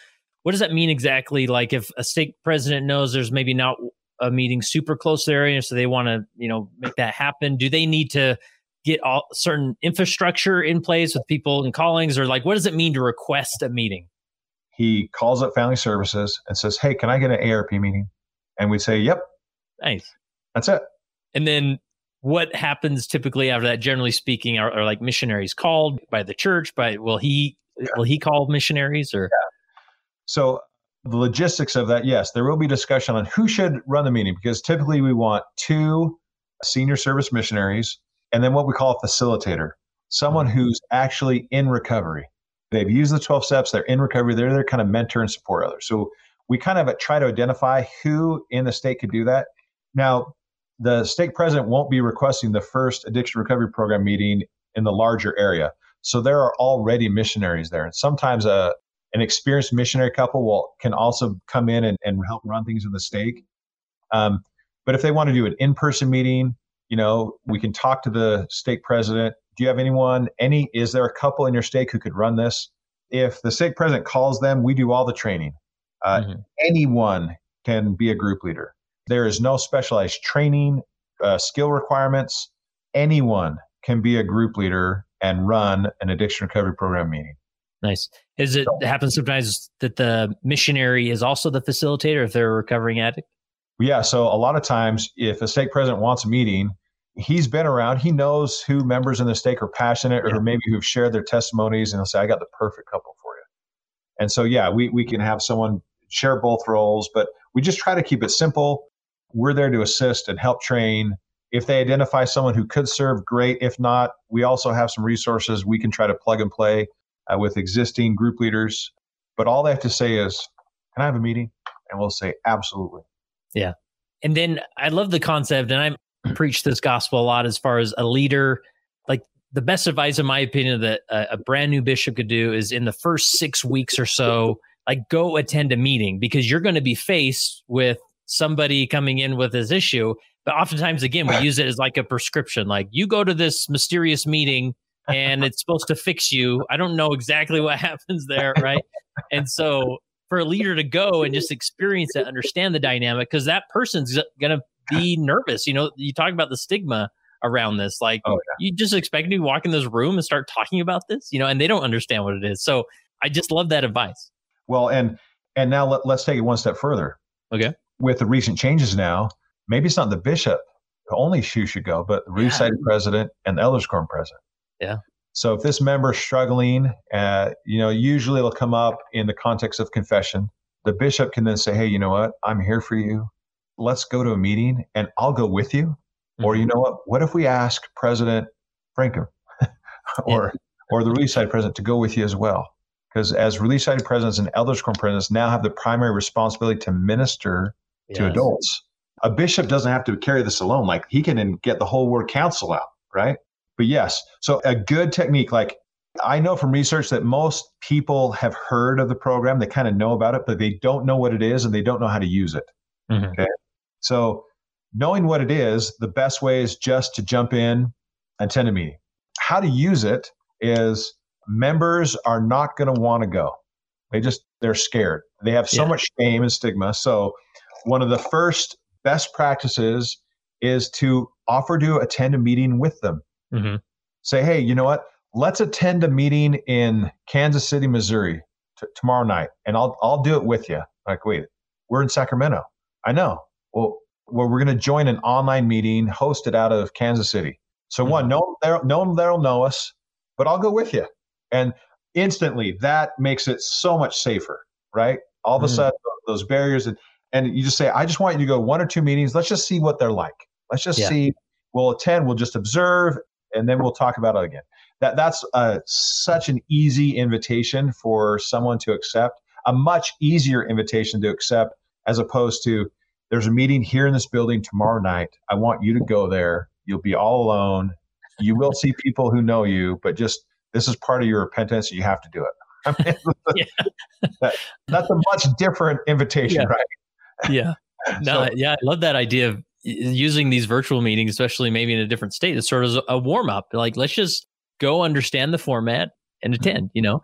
what does that mean exactly? Like, if a stake president knows there's maybe not a meeting super close to the area, so they want to, you know, make that happen, do they need to get all certain infrastructure in place with people and callings, or like, what does it mean to request a meeting? He calls up Family Services and says, "Hey, can I get an ARP meeting?" And we'd say, "Yep." Nice. That's it. And then what happens typically after that generally speaking are, are, like missionaries called by the church by will he will he call missionaries or? Yeah. So the logistics of that, yes, there will be discussion on who should run the meeting because typically we want two senior service missionaries and then what we call a facilitator, someone mm-hmm. who's actually in recovery. They've used the 12 steps, they're in recovery, they're there kind of mentor and support others. So we kind of try to identify who in the state could do that. Now, the stake president won't be requesting the first addiction recovery program meeting in the larger area. So there are already missionaries there. And sometimes a, an experienced missionary couple will can also come in and, and help run things in the stake. Um, but if they want to do an in-person meeting, you know, we can talk to the stake president. Do you have anyone? Any? Is there a couple in your stake who could run this? If the stake president calls them, we do all the training. Uh, mm-hmm. Anyone can be a group leader. There is no specialized training, uh, skill requirements. Anyone can be a group leader and run an addiction recovery program meeting. Nice. Is it so, happens sometimes that the missionary is also the facilitator if they're a recovering addict? Yeah. So a lot of times, if a stake president wants a meeting, he's been around. He knows who members in the stake are passionate yeah. or maybe who've shared their testimonies, and he'll say, "I got the perfect couple for you." And so, yeah, we we can have someone share both roles, but we just try to keep it simple. We're there to assist and help train if they identify someone who could serve, great. If not, we also have some resources we can try to plug and play uh, with existing group leaders. But all they have to say is, Can I have a meeting? And we'll say, Absolutely. Yeah. And then I love the concept, and I preach this gospel a lot as far as a leader. Like the best advice, in my opinion, that a, a brand new bishop could do is in the first six weeks or so, like go attend a meeting because you're going to be faced with somebody coming in with this issue but oftentimes, again, we use it as like a prescription. Like you go to this mysterious meeting and it's supposed to fix you. I don't know exactly what happens there, right? and so for a leader to go and just experience it, understand the dynamic, because that person's going to be nervous. You know, you talk about the stigma around this. Like oh, yeah. you just expect me to walk in this room and start talking about this, you know, and they don't understand what it is. So I just love that advice. Well, and and now let, let's take it one step further. Okay. With the recent changes now, maybe it's not the bishop the only who should go, but the Society president and the Elders Quorum president. Yeah. So if this member is struggling, uh, you know, usually it'll come up in the context of confession. The bishop can then say, "Hey, you know what? I'm here for you. Let's go to a meeting, and I'll go with you." Mm-hmm. Or you know what? What if we ask President Francom or yeah. or the Society president to go with you as well? Because as Relief Society presidents and Elders Quorum presidents now have the primary responsibility to minister yes. to adults a bishop doesn't have to carry this alone. Like he can get the whole word council out, right? But yes, so a good technique, like I know from research that most people have heard of the program, they kind of know about it, but they don't know what it is and they don't know how to use it. Mm-hmm. Okay. So knowing what it is, the best way is just to jump in, and attend a meeting. How to use it is members are not going to want to go. They just, they're scared. They have so yeah. much shame and stigma. So one of the first best practices is to offer to attend a meeting with them. Mm-hmm. Say, hey, you know what? Let's attend a meeting in Kansas City, Missouri t- tomorrow night, and I'll I'll do it with you. Like, wait, we're in Sacramento. I know. Well, well we're going to join an online meeting hosted out of Kansas City. So mm-hmm. one, no, there, no one there'll know us, but I'll go with you. And instantly, that makes it so much safer, right? All of a mm-hmm. sudden, those barriers and and you just say, I just want you to go one or two meetings. Let's just see what they're like. Let's just yeah. see. We'll attend. We'll just observe, and then we'll talk about it again. That that's uh, such an easy invitation for someone to accept. A much easier invitation to accept as opposed to there's a meeting here in this building tomorrow night. I want you to go there. You'll be all alone. You will see people who know you, but just this is part of your repentance. You have to do it. I mean, yeah. that, that's a much different invitation, yeah. right? Yeah. No, so, yeah, I love that idea of using these virtual meetings, especially maybe in a different state, as sort of a warm up. Like, let's just go understand the format and mm-hmm. attend. You know,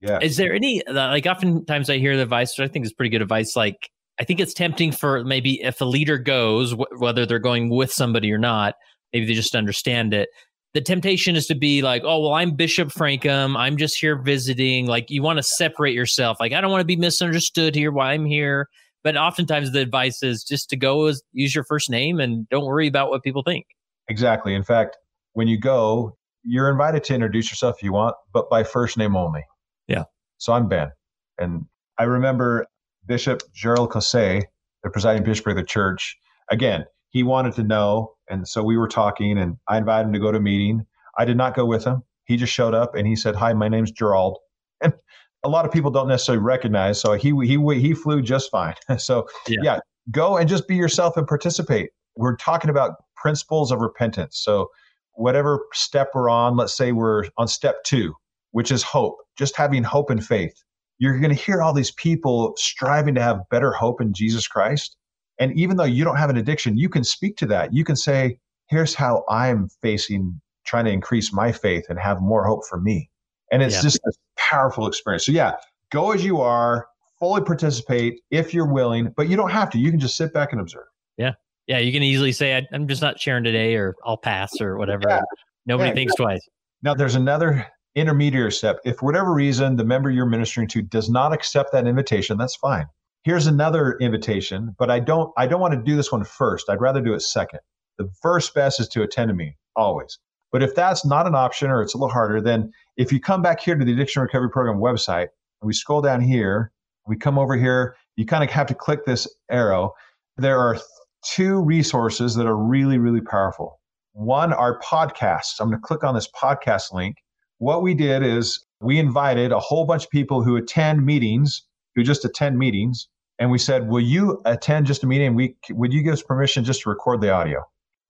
yeah. Is there any like? Oftentimes, I hear the advice, which I think is pretty good advice. Like, I think it's tempting for maybe if a leader goes, wh- whether they're going with somebody or not, maybe they just understand it the temptation is to be like, oh, well, I'm Bishop Francom. I'm just here visiting. Like, you want to separate yourself. Like, I don't want to be misunderstood here why I'm here. But oftentimes the advice is just to go as, use your first name and don't worry about what people think. Exactly. In fact, when you go, you're invited to introduce yourself if you want, but by first name only. Yeah. So I'm Ben. And I remember Bishop Gerald Caussé, the presiding bishop of the church. Again, he wanted to know and so we were talking, and I invited him to go to a meeting. I did not go with him. He just showed up and he said, "Hi, my name's Gerald." And a lot of people don't necessarily recognize. So he he he flew just fine. so yeah. yeah, go and just be yourself and participate. We're talking about principles of repentance. So whatever step we're on, let's say we're on step two, which is hope, just having hope and faith. You're going to hear all these people striving to have better hope in Jesus Christ. And even though you don't have an addiction, you can speak to that. You can say, here's how I'm facing trying to increase my faith and have more hope for me. And it's yeah. just a powerful experience. So, yeah, go as you are, fully participate if you're willing, but you don't have to. You can just sit back and observe. Yeah. Yeah. You can easily say, I'm just not sharing today or I'll pass or whatever. Yeah. Nobody yeah, thinks twice. Now, there's another intermediary step. If for whatever reason the member you're ministering to does not accept that invitation, that's fine here's another invitation but i don't i don't want to do this one first i'd rather do it second the first best is to attend to me always but if that's not an option or it's a little harder then if you come back here to the addiction recovery program website and we scroll down here we come over here you kind of have to click this arrow there are two resources that are really really powerful one are podcasts i'm going to click on this podcast link what we did is we invited a whole bunch of people who attend meetings who just attend meetings. And we said, Will you attend just a meeting? We, would you give us permission just to record the audio?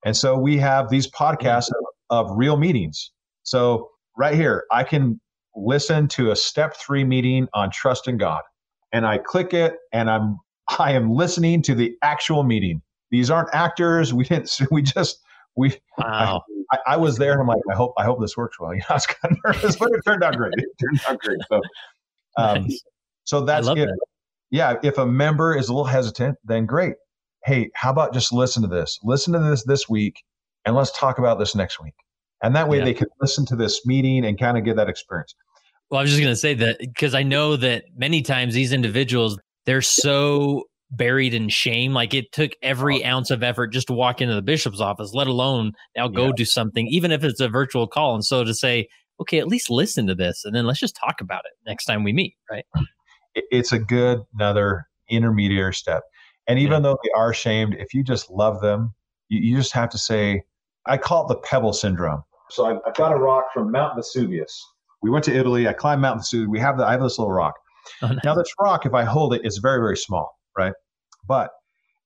And so we have these mm-hmm. podcasts of, real meetings. So right here, I can listen to a step three meeting on trust in God. And I click it and I'm I am listening to the actual meeting. These aren't actors. We didn't we just we wow. I, I, was there and I'm like, I hope I hope this works well. You know, I was kind of nervous, but it turned out great. It turned out great. So um, nice. So that's if, that. yeah, if a member is a little hesitant, then great. Hey, how about just listen to this? Listen to this this week and let's talk about this next week. And that way yeah. they can listen to this meeting and kind of get that experience. Well, I was just going to say that because I know that many times these individuals, they're so buried in shame. Like it took every ounce of effort just to walk into the bishop's office, let alone now go yeah. do something, even if it's a virtual call. And so to say, okay, at least listen to this and then let's just talk about it next time we meet, right? it's a good another intermediary step. And even yeah. though they are shamed, if you just love them, you, you, just have to say, I call it the pebble syndrome. So I've, I've, got a rock from Mount Vesuvius. We went to Italy. I climbed Mount Vesuvius. We have the, I have this little rock. Oh, nice. Now this rock, if I hold it, it's very very small, right? But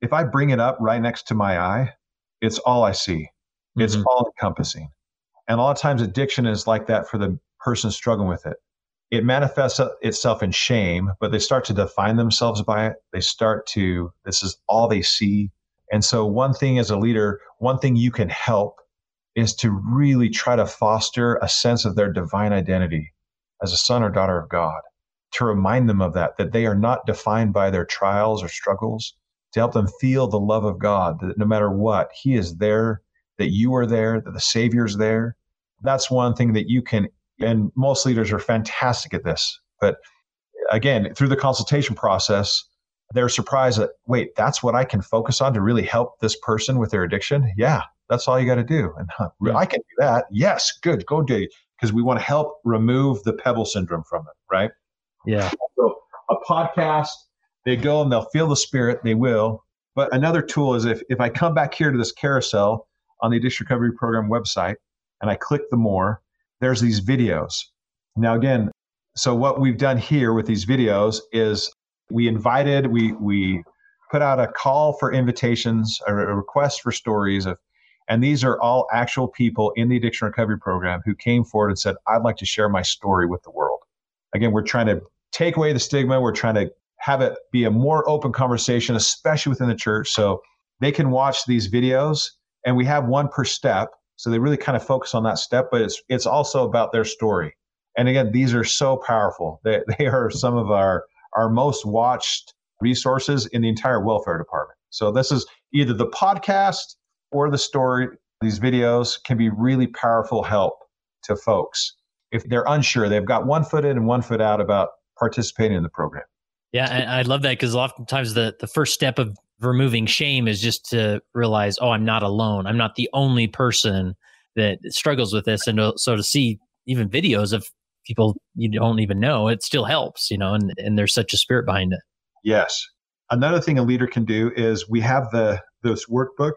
if I bring it up right next to my eye, it's all I see. It's mm-hmm. all encompassing. And a lot of times addiction is like that for the person struggling with it it manifests itself in shame, but they start to define themselves by it. They start to, this is all they see. And so, one thing as a leader, one thing you can help is to really try to foster a sense of their divine identity as a son or daughter of God, to remind them of that, that they are not defined by their trials or struggles, to help them feel the love of God, that no matter what, He is there, that you are there, that the Savior's there. That's one thing that you can, and most leaders are fantastic at this. But again, through the consultation process, they're surprised that, wait, that's what I can focus on to really help this person with their addiction? Yeah, that's all you got to do. And huh, yeah. I can do that. Yes, good, go do it. Because we want to help remove the pebble syndrome from it, right? Yeah. So a podcast, they go and they'll feel the spirit, they will. But another tool is if, if I come back here to this carousel on the Addiction Recovery Program website and I click the more, there's these videos. Now, again, so what we've done here with these videos is we invited, we, we put out a call for invitations, a, request for stories of, and these are all actual people in the addiction recovery program who came forward and said, I'd like to share my story with the world. Again, we're trying to take away the stigma. We're trying to have it be a more open conversation, especially within the church. So they can watch these videos and we have one per step. So they really kind of focus on that step, but it's it's also about their story. And again, these are so powerful. They, they are some of our, our most watched resources in the entire welfare department. So this is either the podcast or the story. These videos can be really powerful help to folks if they're unsure. They've got one foot in and one foot out about participating in the program. Yeah, I, I love that because oftentimes the the first step of removing shame is just to realize, oh, I'm not alone. I'm not the only person that struggles with this, and uh, so to see even videos of people you don't even know, it still helps, you know, and, and there's such a spirit behind it. Yes. Another thing a leader can do is we have the this workbook.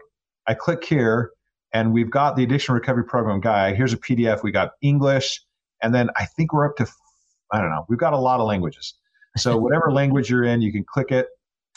I click here and we've got the addiction recovery program guide. Here's a PDF. We got English, and then I think we're up to I don't know. We've got a lot of languages. So whatever language you're in, you can click it.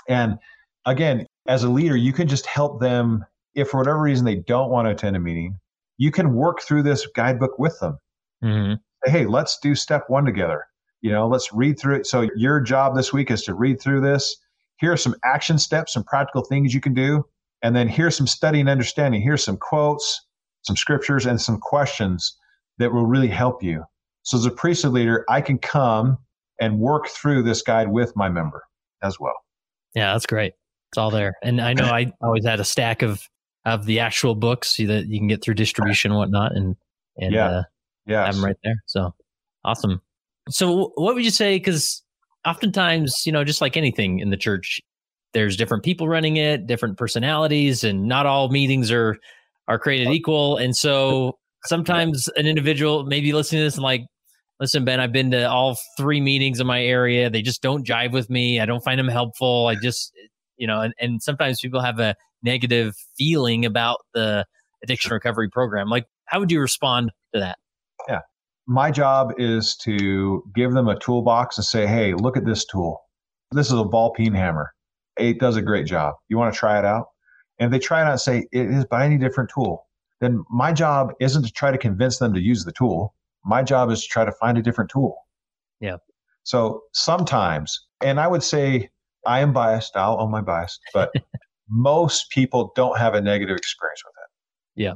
And again, as a leader, you can just help them if for whatever reason they don't want to attend a meeting. You can work through this guidebook with them. Mm-hmm hey, let's do step one together. You know, let's read through it. So your job this week is to read through this. Here are some action steps, some practical things you can do. And then here's some study and understanding. Here's some quotes, some scriptures, and some questions that will really help you. So as a priesthood leader, I can come and work through this guide with my member as well. Yeah, that's great. It's all there. And I know I always had a stack of of the actual books that you can get through distribution and whatnot. And and yeah. Uh, yeah, I'm right there. So awesome. So what would you say? Because oftentimes, you know, just like anything in the church, there's different people running it, different personalities, and not all meetings are are created equal. And so sometimes an individual may be listening to this and like, listen, Ben, I've been to all three meetings in my area. They just don't jive with me. I don't find them helpful. I just, you know, and, and sometimes people have a negative feeling about the addiction recovery program. Like, how would you respond to that? My job is to give them a toolbox and say, hey, look at this tool. This is a ball peen hammer. It does a great job. You want to try it out? And if they try it out and say, it is, but any different tool, then my job isn't to try to convince them to use the tool. My job is to try to find a different tool. Yeah. So sometimes, and I would say I am biased, I'll own my bias, but most people don't have a negative experience with it. Yeah.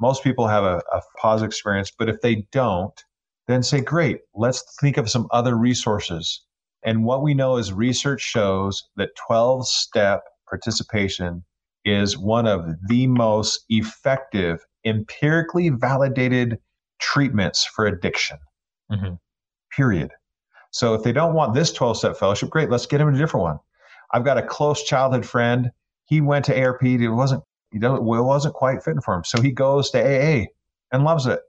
Most people have a, a positive experience, but if they don't, then say, great, let's think of some other resources. And what we know is research shows that 12 step participation is one of the most effective, empirically validated treatments for addiction. Mm-hmm. Period. So if they don't want this 12 step fellowship, great, let's get them a different one. I've got a close childhood friend. He went to ARP. It wasn't he doesn't, it wasn't quite fitting for him. So he goes to AA and loves it.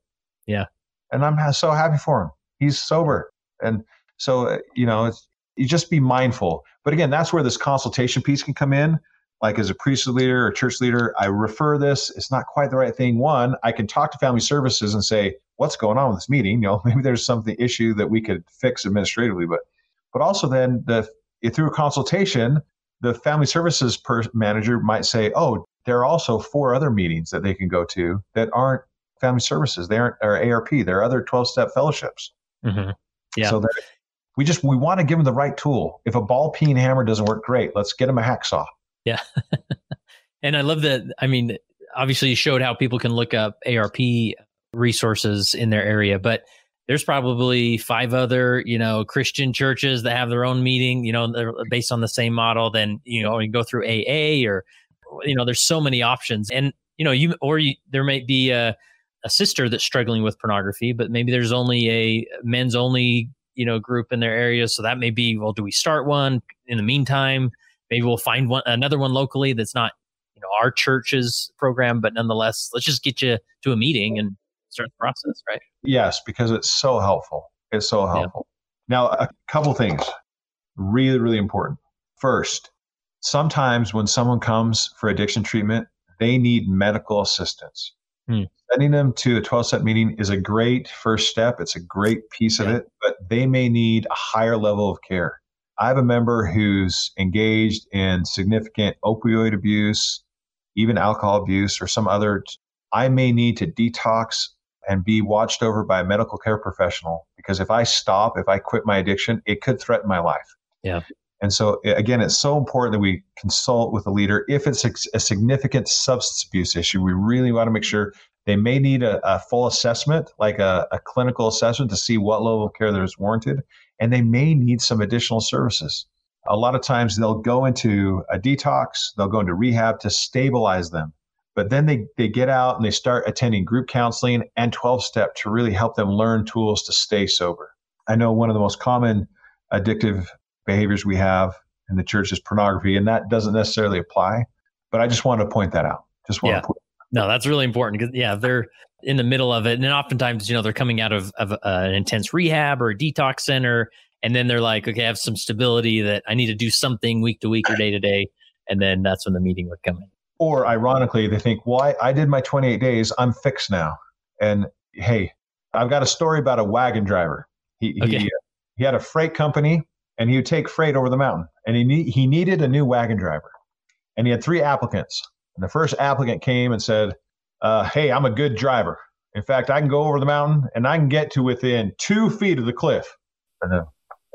Yeah. And I'm so happy for him. He's sober. And so, uh, you know, it's, you just be mindful. But again, that's where this consultation piece can come in. Like as a priesthood leader or church leader, I refer this. It's not quite the right thing. One, I can talk to family services and say, what's going on with this meeting? You know, maybe there's something issue that we could fix administratively, but but also then the through a consultation, the family services per- manager might say, "Oh, there are also four other meetings that they can go to that aren't family services. They aren't or ARP. There are other 12 step fellowships. Mm-hmm. Yeah. So we just, we want to give them the right tool. If a ball peen hammer doesn't work, great. Let's get them a hacksaw. Yeah. and I love that. I mean, obviously you showed how people can look up ARP resources in their area, but there's probably five other, you know, Christian churches that have their own meeting, you know, they're based on the same model. Then, you know, you go through AA or, you know, there's so many options. And, you know, you, or you, there might be a, a sister that's struggling with pornography, but maybe there's only a men's only, you know, group in their area. So that may be, well, do we start one in the meantime? Maybe we'll find one, another one locally that's not, you know, our church's program, but nonetheless, let's just get you to a meeting and start the process, right? Yes, because it's so helpful. It's so helpful. Yeah. Now, a couple things really, really important. First, sometimes when someone comes for addiction treatment, they need medical assistance. Hmm. Sending them to a 12 step meeting is a great first step. It's a great piece of it, but they may need a higher level of care. I have a member who's engaged in significant opioid abuse, even alcohol abuse, or some other. I may need to detox and be watched over by a medical care professional because if I stop, if I quit my addiction, it could threaten my life. Yeah. And so, again, it's so important that we consult with a leader. If it's a, significant substance abuse issue, we really want to make sure they may need a, a full assessment, like a, a, clinical assessment to see what level of care there is warranted. And they may need some additional services. A lot of times they'll go into a detox, they'll go into rehab to stabilize them. But then they, they get out and they start attending group counseling and 12 step to really help them learn tools to stay sober. I know one of the most common addictive behaviors we have in the church is pornography, and that doesn't necessarily apply. But I just wanted to point that out. Just want yeah. to put no, that's really important because yeah, they're in the middle of it, and then oftentimes you know they're coming out of, of uh, an intense rehab or a detox center, and then they're like, okay, I have some stability that I need to do something week to week or day to day, and then that's when the meeting would come in. Or ironically, they think, well, I, I did my 28 days. I'm fixed now. And hey, I've got a story about a wagon driver. He, okay. he, he had a freight company and he would take freight over the mountain and he, need, he needed a new wagon driver. And he had three applicants. And the first applicant came and said, uh, Hey, I'm a good driver. In fact, I can go over the mountain and I can get to within two feet of the cliff. And the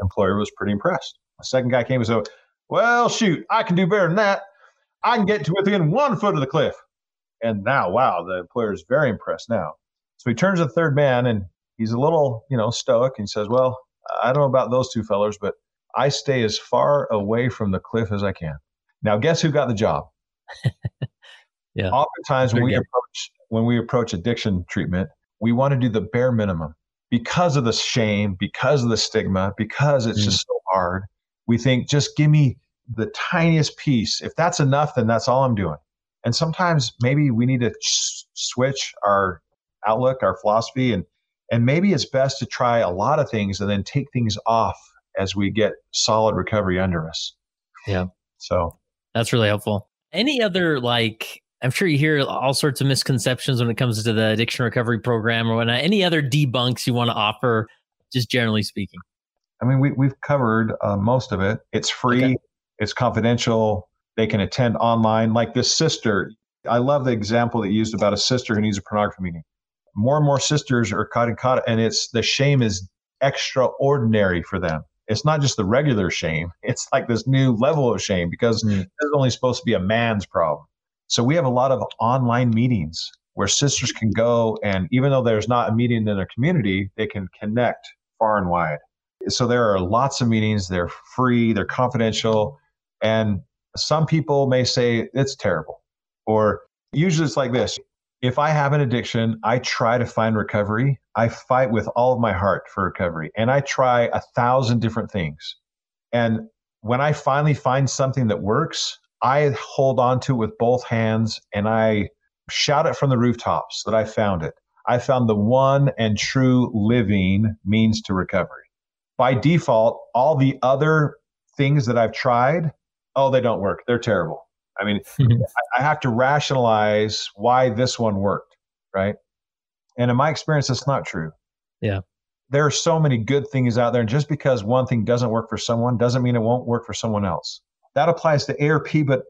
employer was pretty impressed. The second guy came and said, Well, shoot, I can do better than that. I can get to within one foot of the cliff. And now, wow, the employer is very impressed now. So he turns to the third man and he's a little, you know, stoic and he says, Well, I don't know about those two fellers, but I stay as far away from the cliff as I can. Now, guess who got the job? yeah. Oftentimes when we approach when we approach addiction treatment, we want to do the bare minimum because of the shame, because of the stigma, because it's mm. just so hard. We think just give me the tiniest piece. If that's enough, then that's all I'm doing. And sometimes maybe we need to switch our outlook, our philosophy, and and maybe it's best to try a lot of things and then take things off as we get solid recovery under us. Yeah. So that's really helpful. Any other like I'm sure you hear all sorts of misconceptions when it comes to the addiction recovery program or whatnot. Any other debunks you want to offer, just generally speaking? I mean, we, we've covered uh, most of it. It's free. Okay. It's confidential. They can attend online. Like this sister, I love the example that you used about a sister who needs a pornography meeting. More and more sisters are caught in caught, and it's the shame is extraordinary for them. It's not just the regular shame; it's like this new level of shame because mm. this is only supposed to be a man's problem. So we have a lot of online meetings where sisters can go, and even though there's not a meeting in their community, they can connect far and wide. So there are lots of meetings. They're free. They're confidential. And some people may say it's terrible. Or usually it's like this if I have an addiction, I try to find recovery. I fight with all of my heart for recovery. And I try a thousand different things. And when I finally find something that works, I hold on to it with both hands and I shout it from the rooftops that I found it. I found the one and true living means to recovery. By default, all the other things that I've tried oh, they don't work. They're terrible. I mean, mm-hmm. I have to rationalize why this one worked, right? And in my experience, that's not true. Yeah. There are so many good things out there. And just because one thing doesn't work for someone doesn't mean it won't work for someone else. That applies to ARP, but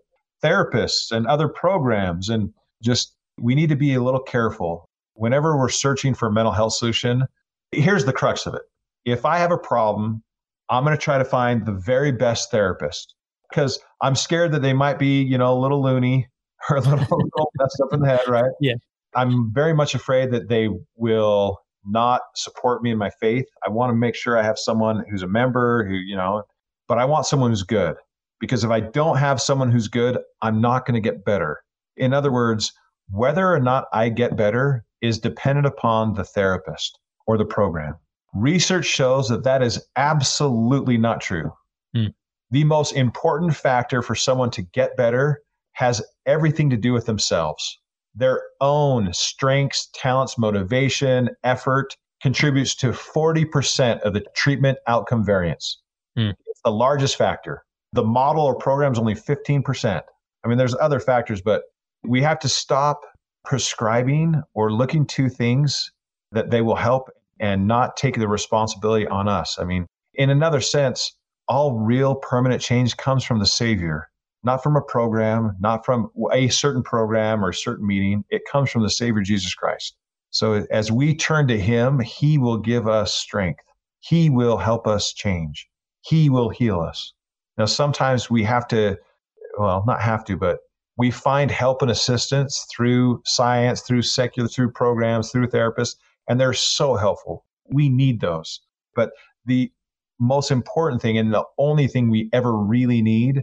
therapists and other programs. And just we need to be a little careful. Whenever we're searching for a mental health solution, here's the crux of it. If I have a problem, I'm going to try to find the very best therapist because I'm scared that they might be, you know, a little loony or a little, little messed up in the head, right? Yeah. I'm very much afraid that they will not support me in my faith. I want to make sure I have someone who's a member who, you know, but I want someone who's good because if I don't have someone who's good, I'm not going to get better. In other words, whether or not I get better is dependent upon the therapist or the program. Research shows that that is absolutely not true. Hmm. The most important factor for someone to get better has everything to do with themselves. Their own strengths, talents, motivation, effort contributes to 40% of the treatment outcome variance. Hmm. It's the largest factor. The model or program is only 15%. I mean, there's other factors, but we have to stop prescribing or looking to things that they will help and not take the responsibility on us. I mean, in another sense, all real permanent change comes from the Savior, not from a program, not from a certain program or a certain meeting. It comes from the Savior, Jesus Christ. So as we turn to Him, He will give us strength. He will help us change. He will heal us. Now, sometimes we have to, well, not have to, but we find help and assistance through science, through secular, through programs, through therapists, and they're so helpful. We need those. But the most important thing and the only thing we ever really need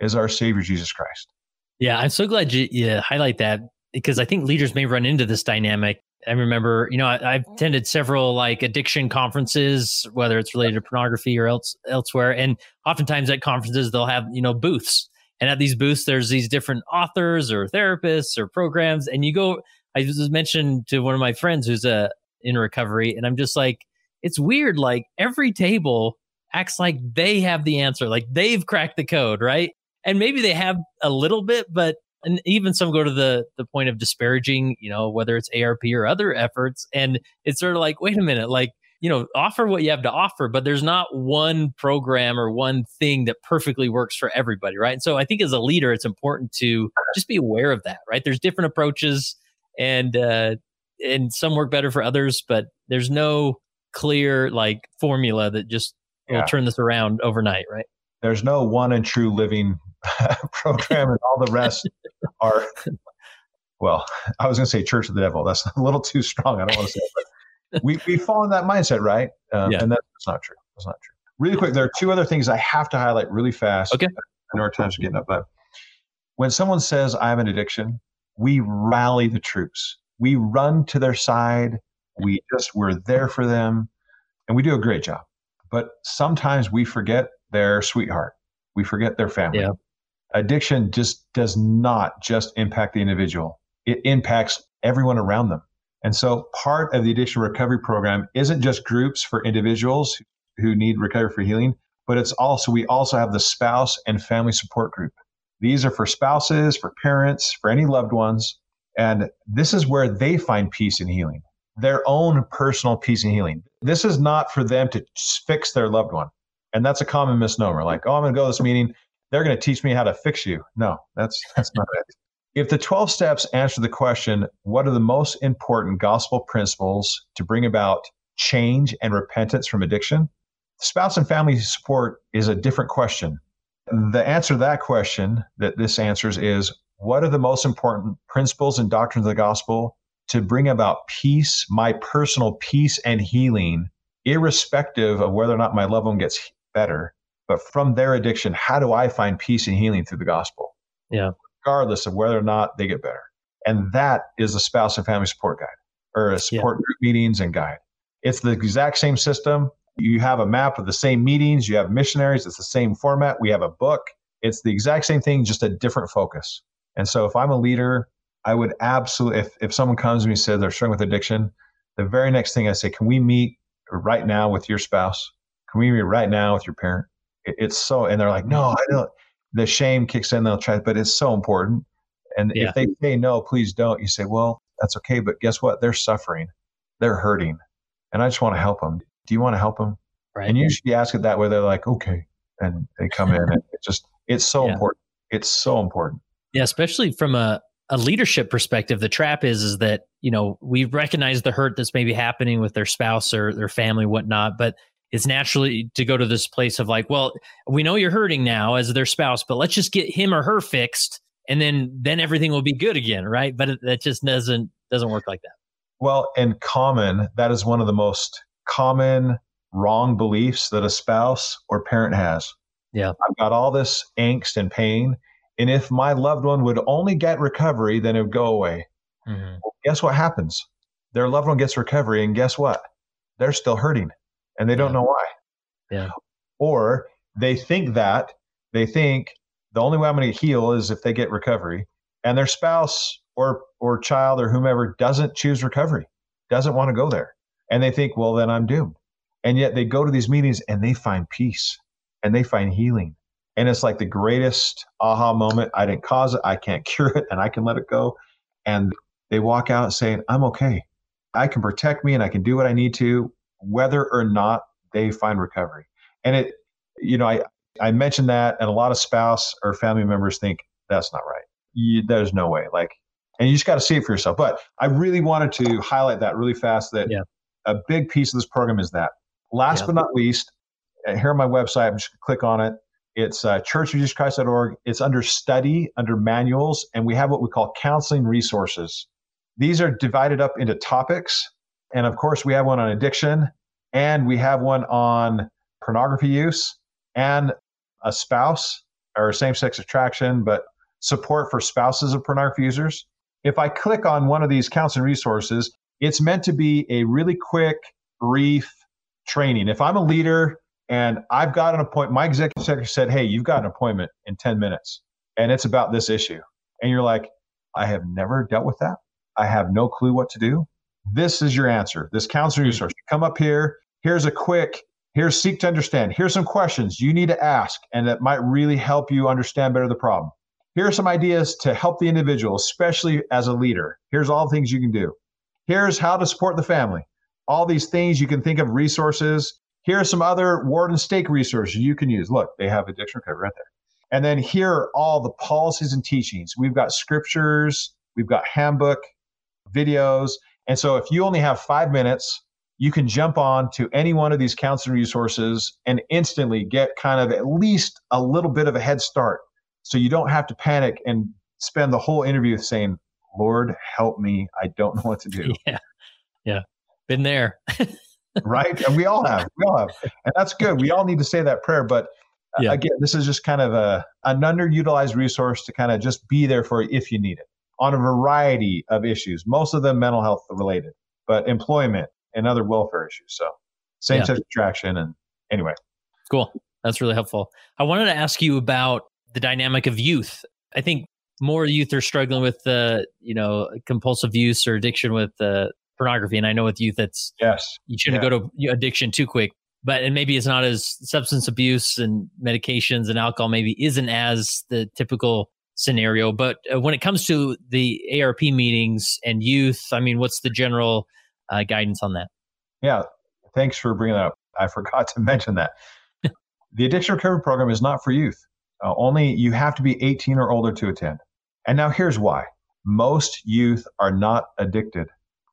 is our Savior, Jesus Christ. Yeah, I'm so glad you, you highlight that because I think leaders may run into this dynamic. I remember, you know, I, have attended several like addiction conferences, whether it's related to pornography or else elsewhere. And oftentimes at conferences, they'll have, you know, booths and at these booths, there's these different authors or therapists or programs. And you go, I just mentioned to one of my friends who's a uh, in recovery, and I'm just like, it's weird. Like every table acts like they have the answer, like they've cracked the code, right? And maybe they have a little bit, but and even some go to the the point of disparaging, you know, whether it's ARP or other efforts. And it's sort of like, wait a minute, like you know, offer what you have to offer, but there's not one program or one thing that perfectly works for everybody, right? And so I think as a leader, it's important to just be aware of that, right? There's different approaches and uh and some work better for others, but there's no clear like formula that just yeah. will turn this around overnight, right? There's no one and true living program and all the rest are well, I was going to say church of the devil. That's a little too strong. I don't want to say it, we, we fall in that mindset, right? Um, yeah. And that's not true. That's not true. Really quick, there are two other things I have to highlight really fast. Okay. I know our time's getting up, but when someone says, I have an addiction, we rally the troops. We run to their side. We just, we're there for them and we do a great job. But sometimes we forget their sweetheart. We forget their family. Yeah. Addiction just does not just impact the individual. It impacts everyone around them. And so part of the addiction recovery program isn't just groups for individuals who need recovery for healing, but it's also, we also have the spouse and family support group. These are for spouses, for parents, for any loved ones. And this is where they find peace and healing, their own personal peace and healing. This is not for them to fix their loved one. And that's a common misnomer. Like, oh, I'm going to go to this meeting. They're going to teach me how to fix you. No, that's, that's not it. If the 12 steps answer the question, what are the most important gospel principles to bring about change and repentance from addiction? Spouse and family support is a different question. The answer to that question that this answers is what are the most important principles and doctrines of the gospel to bring about peace, my personal peace and healing, irrespective of whether or not my loved one gets better? But from their addiction, how do I find peace and healing through the gospel? Yeah regardless of whether or not they get better. And that is a spouse and family support guide or a support yeah. group meetings and guide. It's the exact same system. You have a map of the same meetings, you have missionaries, it's the same format. We have a book. It's the exact same thing, just a different focus. And so if I'm a leader, I would absolutely, if, if someone comes to me and says they're struggling with addiction, the very next thing I say, can we meet right now with your spouse? Can we meet right now with your parent? It, it's so, and they're like, no, I don't the shame kicks in, they'll try, but it's so important. And yeah. if they say no, please don't, you say, well, that's okay. But guess what? They're suffering, they're hurting. And I just want to help them. Do you want to help them? Right. And usually you should ask it that way. They're like, okay. And they come in and it just, it's so yeah. important. It's so important. Yeah. Especially from a, a leadership perspective, the trap is, is that, you know, we recognize the hurt that's maybe happening with their spouse or their family, whatnot, but it's naturally to go to this place of like, well, we know you're hurting now as their spouse, but let's just get him or her fixed, and then then everything will be good again, right? But it, that just doesn't doesn't work like that. Well, in common, that is one of the most common wrong beliefs that a spouse or parent has. Yeah. I've got all this angst and pain. And if my loved one would only get recovery, then it would go away. Mm-hmm. Well, guess what happens? Their loved one gets recovery, and guess what? They're still hurting and they don't yeah. know why. Yeah. Or they think that they think the only way I'm going to heal is if they get recovery, and their spouse or or child or whomever doesn't choose recovery, doesn't want to go there, and they think, well, then I'm doomed. And yet they go to these meetings and they find peace and they find healing. And it's like the greatest aha moment. I didn't cause it. I can't cure it and I can let it go. And they walk out saying, I'm okay. I can protect me and I can do what I need to, whether or not they find recovery. And it, you know, I, I mentioned that, and a lot of spouse or family members think that's not right. You, there's no way. Like, and you just got to see it for yourself. But I really wanted to highlight that really fast that yeah. a big piece of this program is that. Last yeah. but not least, uh, here on my website, I'm just click on it. It's uh, churchofjesuschrist.org. It's under study, under manuals, and we have what we call counseling resources. These are divided up into topics. And of course, we have one on addiction, and we have one on pornography use and a spouse or same sex attraction, but support for spouses of pornography users. If I click on one of these counseling resources, it's meant to be a really quick, brief training. If I'm a leader and I've got an appointment, my executive secretary said, Hey, you've got an appointment in 10 minutes and it's about this issue. And you're like, I have never dealt with that. I have no clue what to do. This is your answer. This counseling hmm. resource. come up here. Here's a quick, here's seek to understand. Here's some questions you need to ask, and that might really help you understand better the problem. Here are some ideas to help the individual, especially as a leader. Here's all the things you can do. Here's how to support the family. All these things you can think of resources. Here are some other ward and stake resources you can use. Look, they have addiction recovery right there. And then here are all the policies and teachings. We've got scriptures, we've got handbook, videos. And so if you only have five minutes, you can jump on to any one of these counseling resources and instantly get kind of at least a little bit of a head start. So you don't have to panic and spend the whole interview saying, Lord, help me. I don't know what to do. Yeah. Yeah. Been there. right. And we all have. We all have. And that's good. We all need to say that prayer. But uh, yeah. again, this is just kind of a, an underutilized resource to kind of just be there for if you need it on a variety of issues, most of them mental health related, but employment and other welfare issues. So same sex yeah. attraction. And anyway. Cool. That's really helpful. I wanted to ask you about the dynamic of youth. I think more youth are struggling with the, you know, compulsive use or addiction with the pornography. And I know with youth, it's, yes, you shouldn't yeah. go to addiction too quick, but, and maybe it's not as substance abuse and medications and alcohol maybe isn't as the typical scenario. But uh, when it comes to the ARP meetings and youth, I mean, what's the general uh, guidance on that? Yeah, thanks for bringing that up. I forgot to mention that. the addiction recovery program is not for youth. Uh, only you have to be 18 or older to attend. And now here's why most youth are not addicted.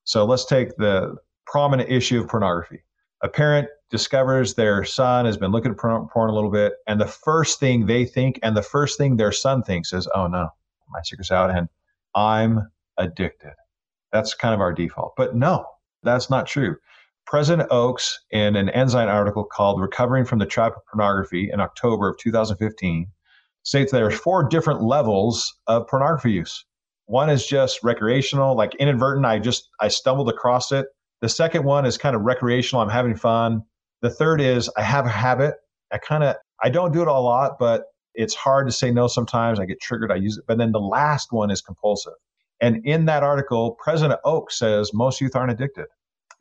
So let's take the prominent issue of pornography. A parent discovers their son has been looking at porn, porn, a little bit, and the first thing they think and the first thing their son thinks is, oh no, my secret's out and I'm addicted. That's kind of our default. But no, that's not true. President Oaks, in an Ensign article called Recovering from the Trap of Pornography in October of 2015, states there are four different levels of pornography use. One is just recreational, like inadvertent. I just I stumbled across it. The second one is kind of recreational. I'm having fun. The third is I have a habit. I kind of I don't do it a lot, but it's hard to say no sometimes. I get triggered, I use it. But then the last one is compulsive. And in that article, President Oaks says most youth aren't addicted.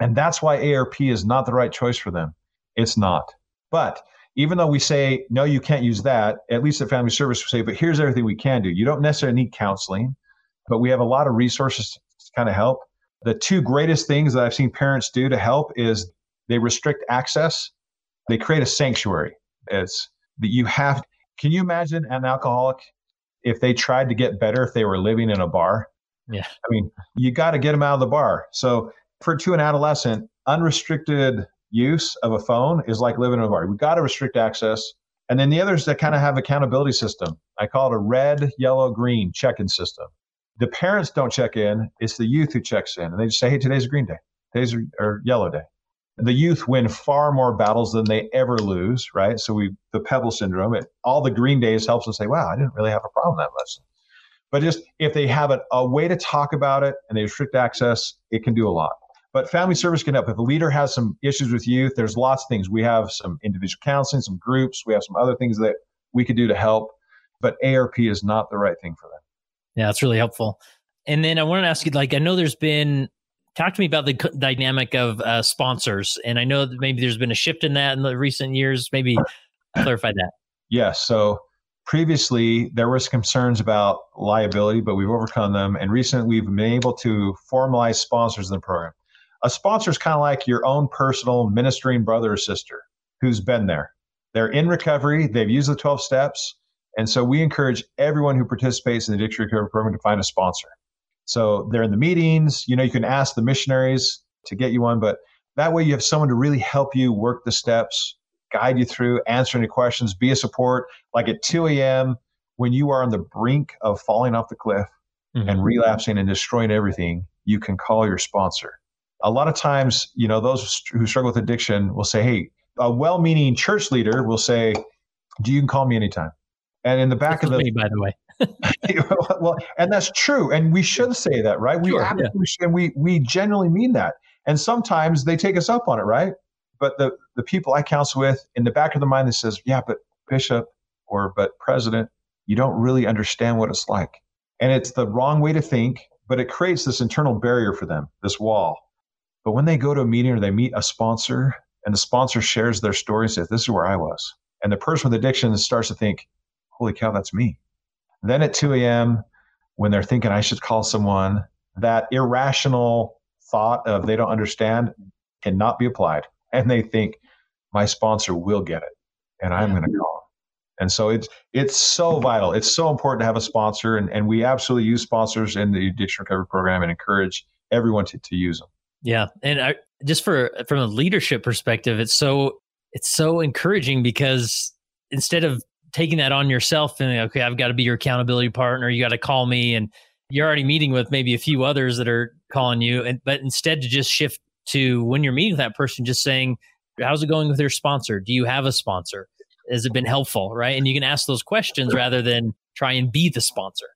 And that's why ARP is not the right choice for them. It's not. But even though we say, no, you can't use that, at least at Family Service, we say, but here's everything we can do. You don't necessarily need counseling, but we have a lot of resources to kind of help. The two greatest things that I've seen parents do to help is they restrict access. They create a sanctuary. It's that you have. Can you imagine an alcoholic if they tried to get better if they were living in a bar? Yeah. I mean, you got to get them out of the bar. So for to an adolescent, unrestricted use of a phone is like living in a bar. We've got to restrict access. And then the others that kind of have accountability system. I call it a red, yellow, green check-in system. The parents don't check in. It's the youth who checks in. And they just say, hey, today's a green day. Today's a yellow day. The youth win far more battles than they ever lose, right? So we, the pebble syndrome, it, all the green days helps us say, wow, I didn't really have a problem that much. But just if they have a, a way to talk about it and they restrict access, it can do a lot. But family service can help. If a leader has some issues with youth, there's lots of things. We have some individual counseling, some groups, we have some other things that we could do to help. But ARP is not the right thing for them. Yeah, that's really helpful. And then I want to ask you, like, I know there's been talk to me about the dynamic of uh, sponsors, and I know that maybe there's been a shift in that in the recent years. Maybe clarify that. Yes. So previously there was concerns about liability, but we've overcome them. And recently we've been able to formalize sponsors in the program. A sponsor is kind of like your own personal ministering brother or sister who's been there. They're in recovery. They've used the 12 steps. And so we encourage everyone who participates in the addiction recovery program to find a sponsor. So they're in the meetings. You know, you can ask the missionaries to get you one, but that way you have someone to really help you work the steps, guide you through, answer any questions, be a support. Like at 2 a.m., when you are on the brink of falling off the cliff mm-hmm. and relapsing and destroying everything, you can call your sponsor. A lot of times, you know, those who struggle with addiction will say, Hey, a well meaning church leader will say, Do you can call me anytime. And in the back of the me, by the way. well, and that's true. And we should say that, right? We sure, absolutely yeah. and we we genuinely mean that. And sometimes they take us up on it, right? But the the people I counsel with in the back of the mind that says, Yeah, but Bishop or but President, you don't really understand what it's like. And it's the wrong way to think, but it creates this internal barrier for them, this wall. But when they go to a meeting or they meet a sponsor and the sponsor shares their story and says, This is where I was. And the person with addiction starts to think, Holy cow, that's me. Then at 2 a.m., when they're thinking I should call someone, that irrational thought of they don't understand cannot be applied. And they think, my sponsor will get it and I'm going to call And so it's it's so vital. It's so important to have a sponsor, and, and we absolutely use sponsors in the addiction recovery program and encourage everyone to, to use them. Yeah, and I, just for from a leadership perspective, it's so it's so encouraging because instead of taking that on yourself and okay, I've got to be your accountability partner, you got to call me, and you're already meeting with maybe a few others that are calling you, and but instead to just shift to when you're meeting with that person, just saying, "How's it going with your sponsor? Do you have a sponsor? Has it been helpful?" Right, and you can ask those questions rather than try and be the sponsor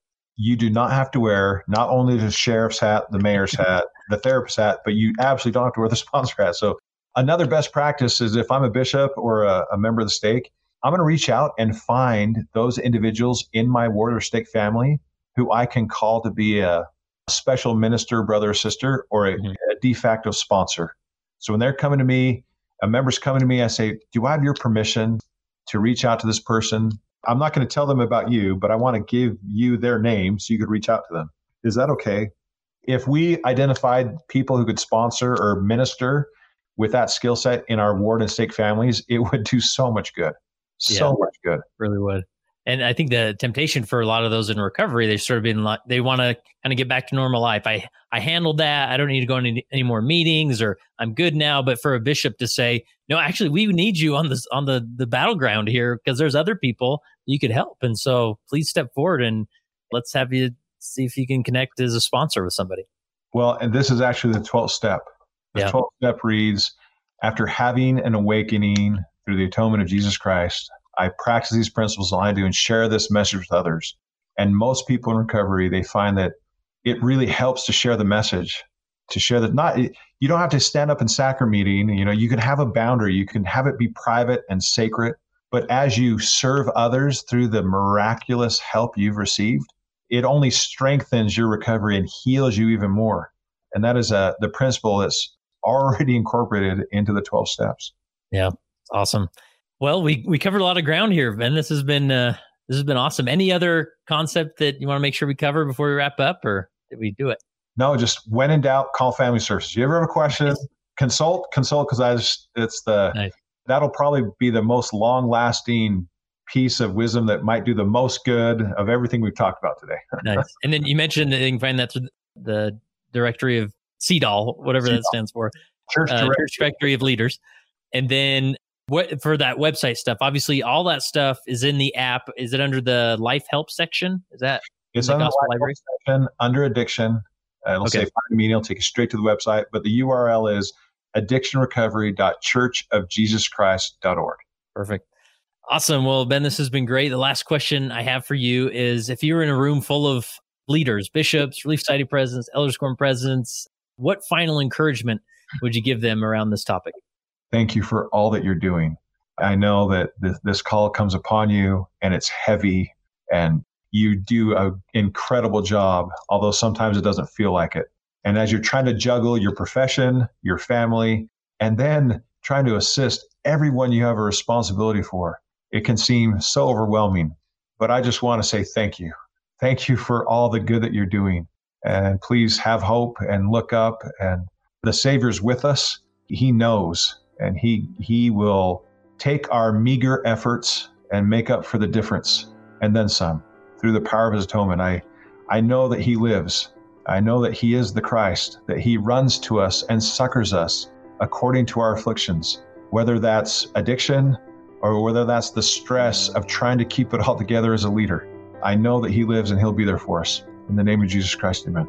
you do not have to wear not only the sheriff's hat, the mayor's hat, the therapist hat, but you absolutely don't have to wear the sponsor hat. So another best practice is if I'm a bishop or a, a member of the stake, I'm going to reach out and find those individuals in my ward or stake family who I can call to be a special minister, brother or sister, or a, mm-hmm. a de facto sponsor. So when they're coming to me, a member's coming to me, I say, Do I have your permission to reach out to this person I'm not going to tell them about you, but I want to give you their name so you could reach out to them. Is that okay? If we identified people who could sponsor or minister with that skill set in our ward and stake families, it would do so much good. So yeah, much good. Really would. And I think the temptation for a lot of those in recovery, they've sort of been like, they want to kind of get back to normal life. I, I handled that. I don't need to go into any more meetings or I'm good now. But for a bishop to say, no, actually, we need you on this, on the, the battleground here because there's other people you could help. And so please step forward and let's have you see if you can connect as a sponsor with somebody. Well, and this is actually the 12th step. The yeah. 12th step reads, after having an awakening through the atonement of Jesus Christ, I practice these principles I do and share this message with others. And most people in recovery, they find that it really helps to share the message, to share that not, you don't have to stand up in sacrament meeting. You know, you can have a boundary, you can have it be private and sacred. But as you serve others through the miraculous help you've received, it only strengthens your recovery and heals you even more. And that is uh, the principle that's already incorporated into the 12 steps. Yeah, awesome. Well, we we covered a lot of ground here, Ben. This has been uh, this has been awesome. Any other concept that you want to make sure we cover before we wrap up, or did we do it? No, just when in doubt, call Family Services. You ever have a question? Nice. Consult, consult, because I just it's the nice. that'll probably be the most long lasting piece of wisdom that might do the most good of everything we've talked about today. nice. And then you mentioned that you can find that through the directory of CDOL, whatever CDOL. that stands for, Church, uh, Church Directory of Leaders. And then what for that website stuff obviously all that stuff is in the app is it under the life help section is that It's the Gospel Library section under addiction. Uh, it'll okay. say find me, it'll take you straight to the website. But the URL is addictionrecovery.churchofjesuschrist.org. Perfect. Awesome. Well, Ben, this has been great. The last question I have for you is if you're in a room full of leaders, bishops, Relief Society presidents, Elders Quorum presidents, what final encouragement would you give them around this topic? Thank you for all that you're doing. I know that this, this call comes upon you and it's heavy and you do an incredible job, although sometimes it doesn't feel like it. And as you're trying to juggle your profession, your family, and then trying to assist everyone you have a responsibility for, it can seem so overwhelming. But I just want to say thank you. Thank you for all the good that you're doing. And please have hope and look up. And the Savior's with us. He knows, and He He will take our meager efforts and make up for the difference, and then some, through the power of His atonement. I I know that He lives. I know that He is the Christ. That He runs to us and succors us according to our afflictions, whether that's addiction or whether that's the stress of trying to keep it all together as a leader. I know that He lives and He'll be there for us. In the name of Jesus Christ, amen.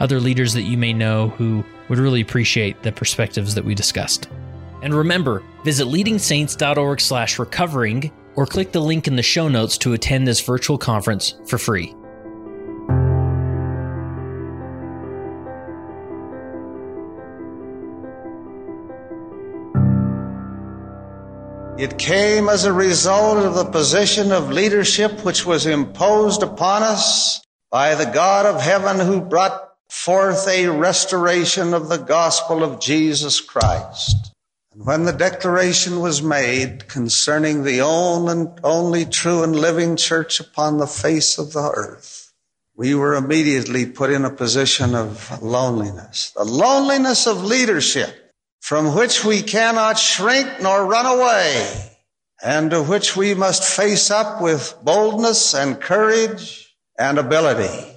other leaders that you may know who would really appreciate the perspectives that we discussed. And remember, visit leadingsaints.org slash recovering or click the link in the show notes to attend this virtual conference for free. It came as a result of the position of leadership which was imposed upon us by the God of heaven who brought forth a restoration of the gospel of Jesus Christ. And when the declaration was made concerning the only true and living church upon the face of the earth, we were immediately put in a position of loneliness, the loneliness of leadership from which we cannot shrink nor run away, and to which we must face up with boldness and courage and ability.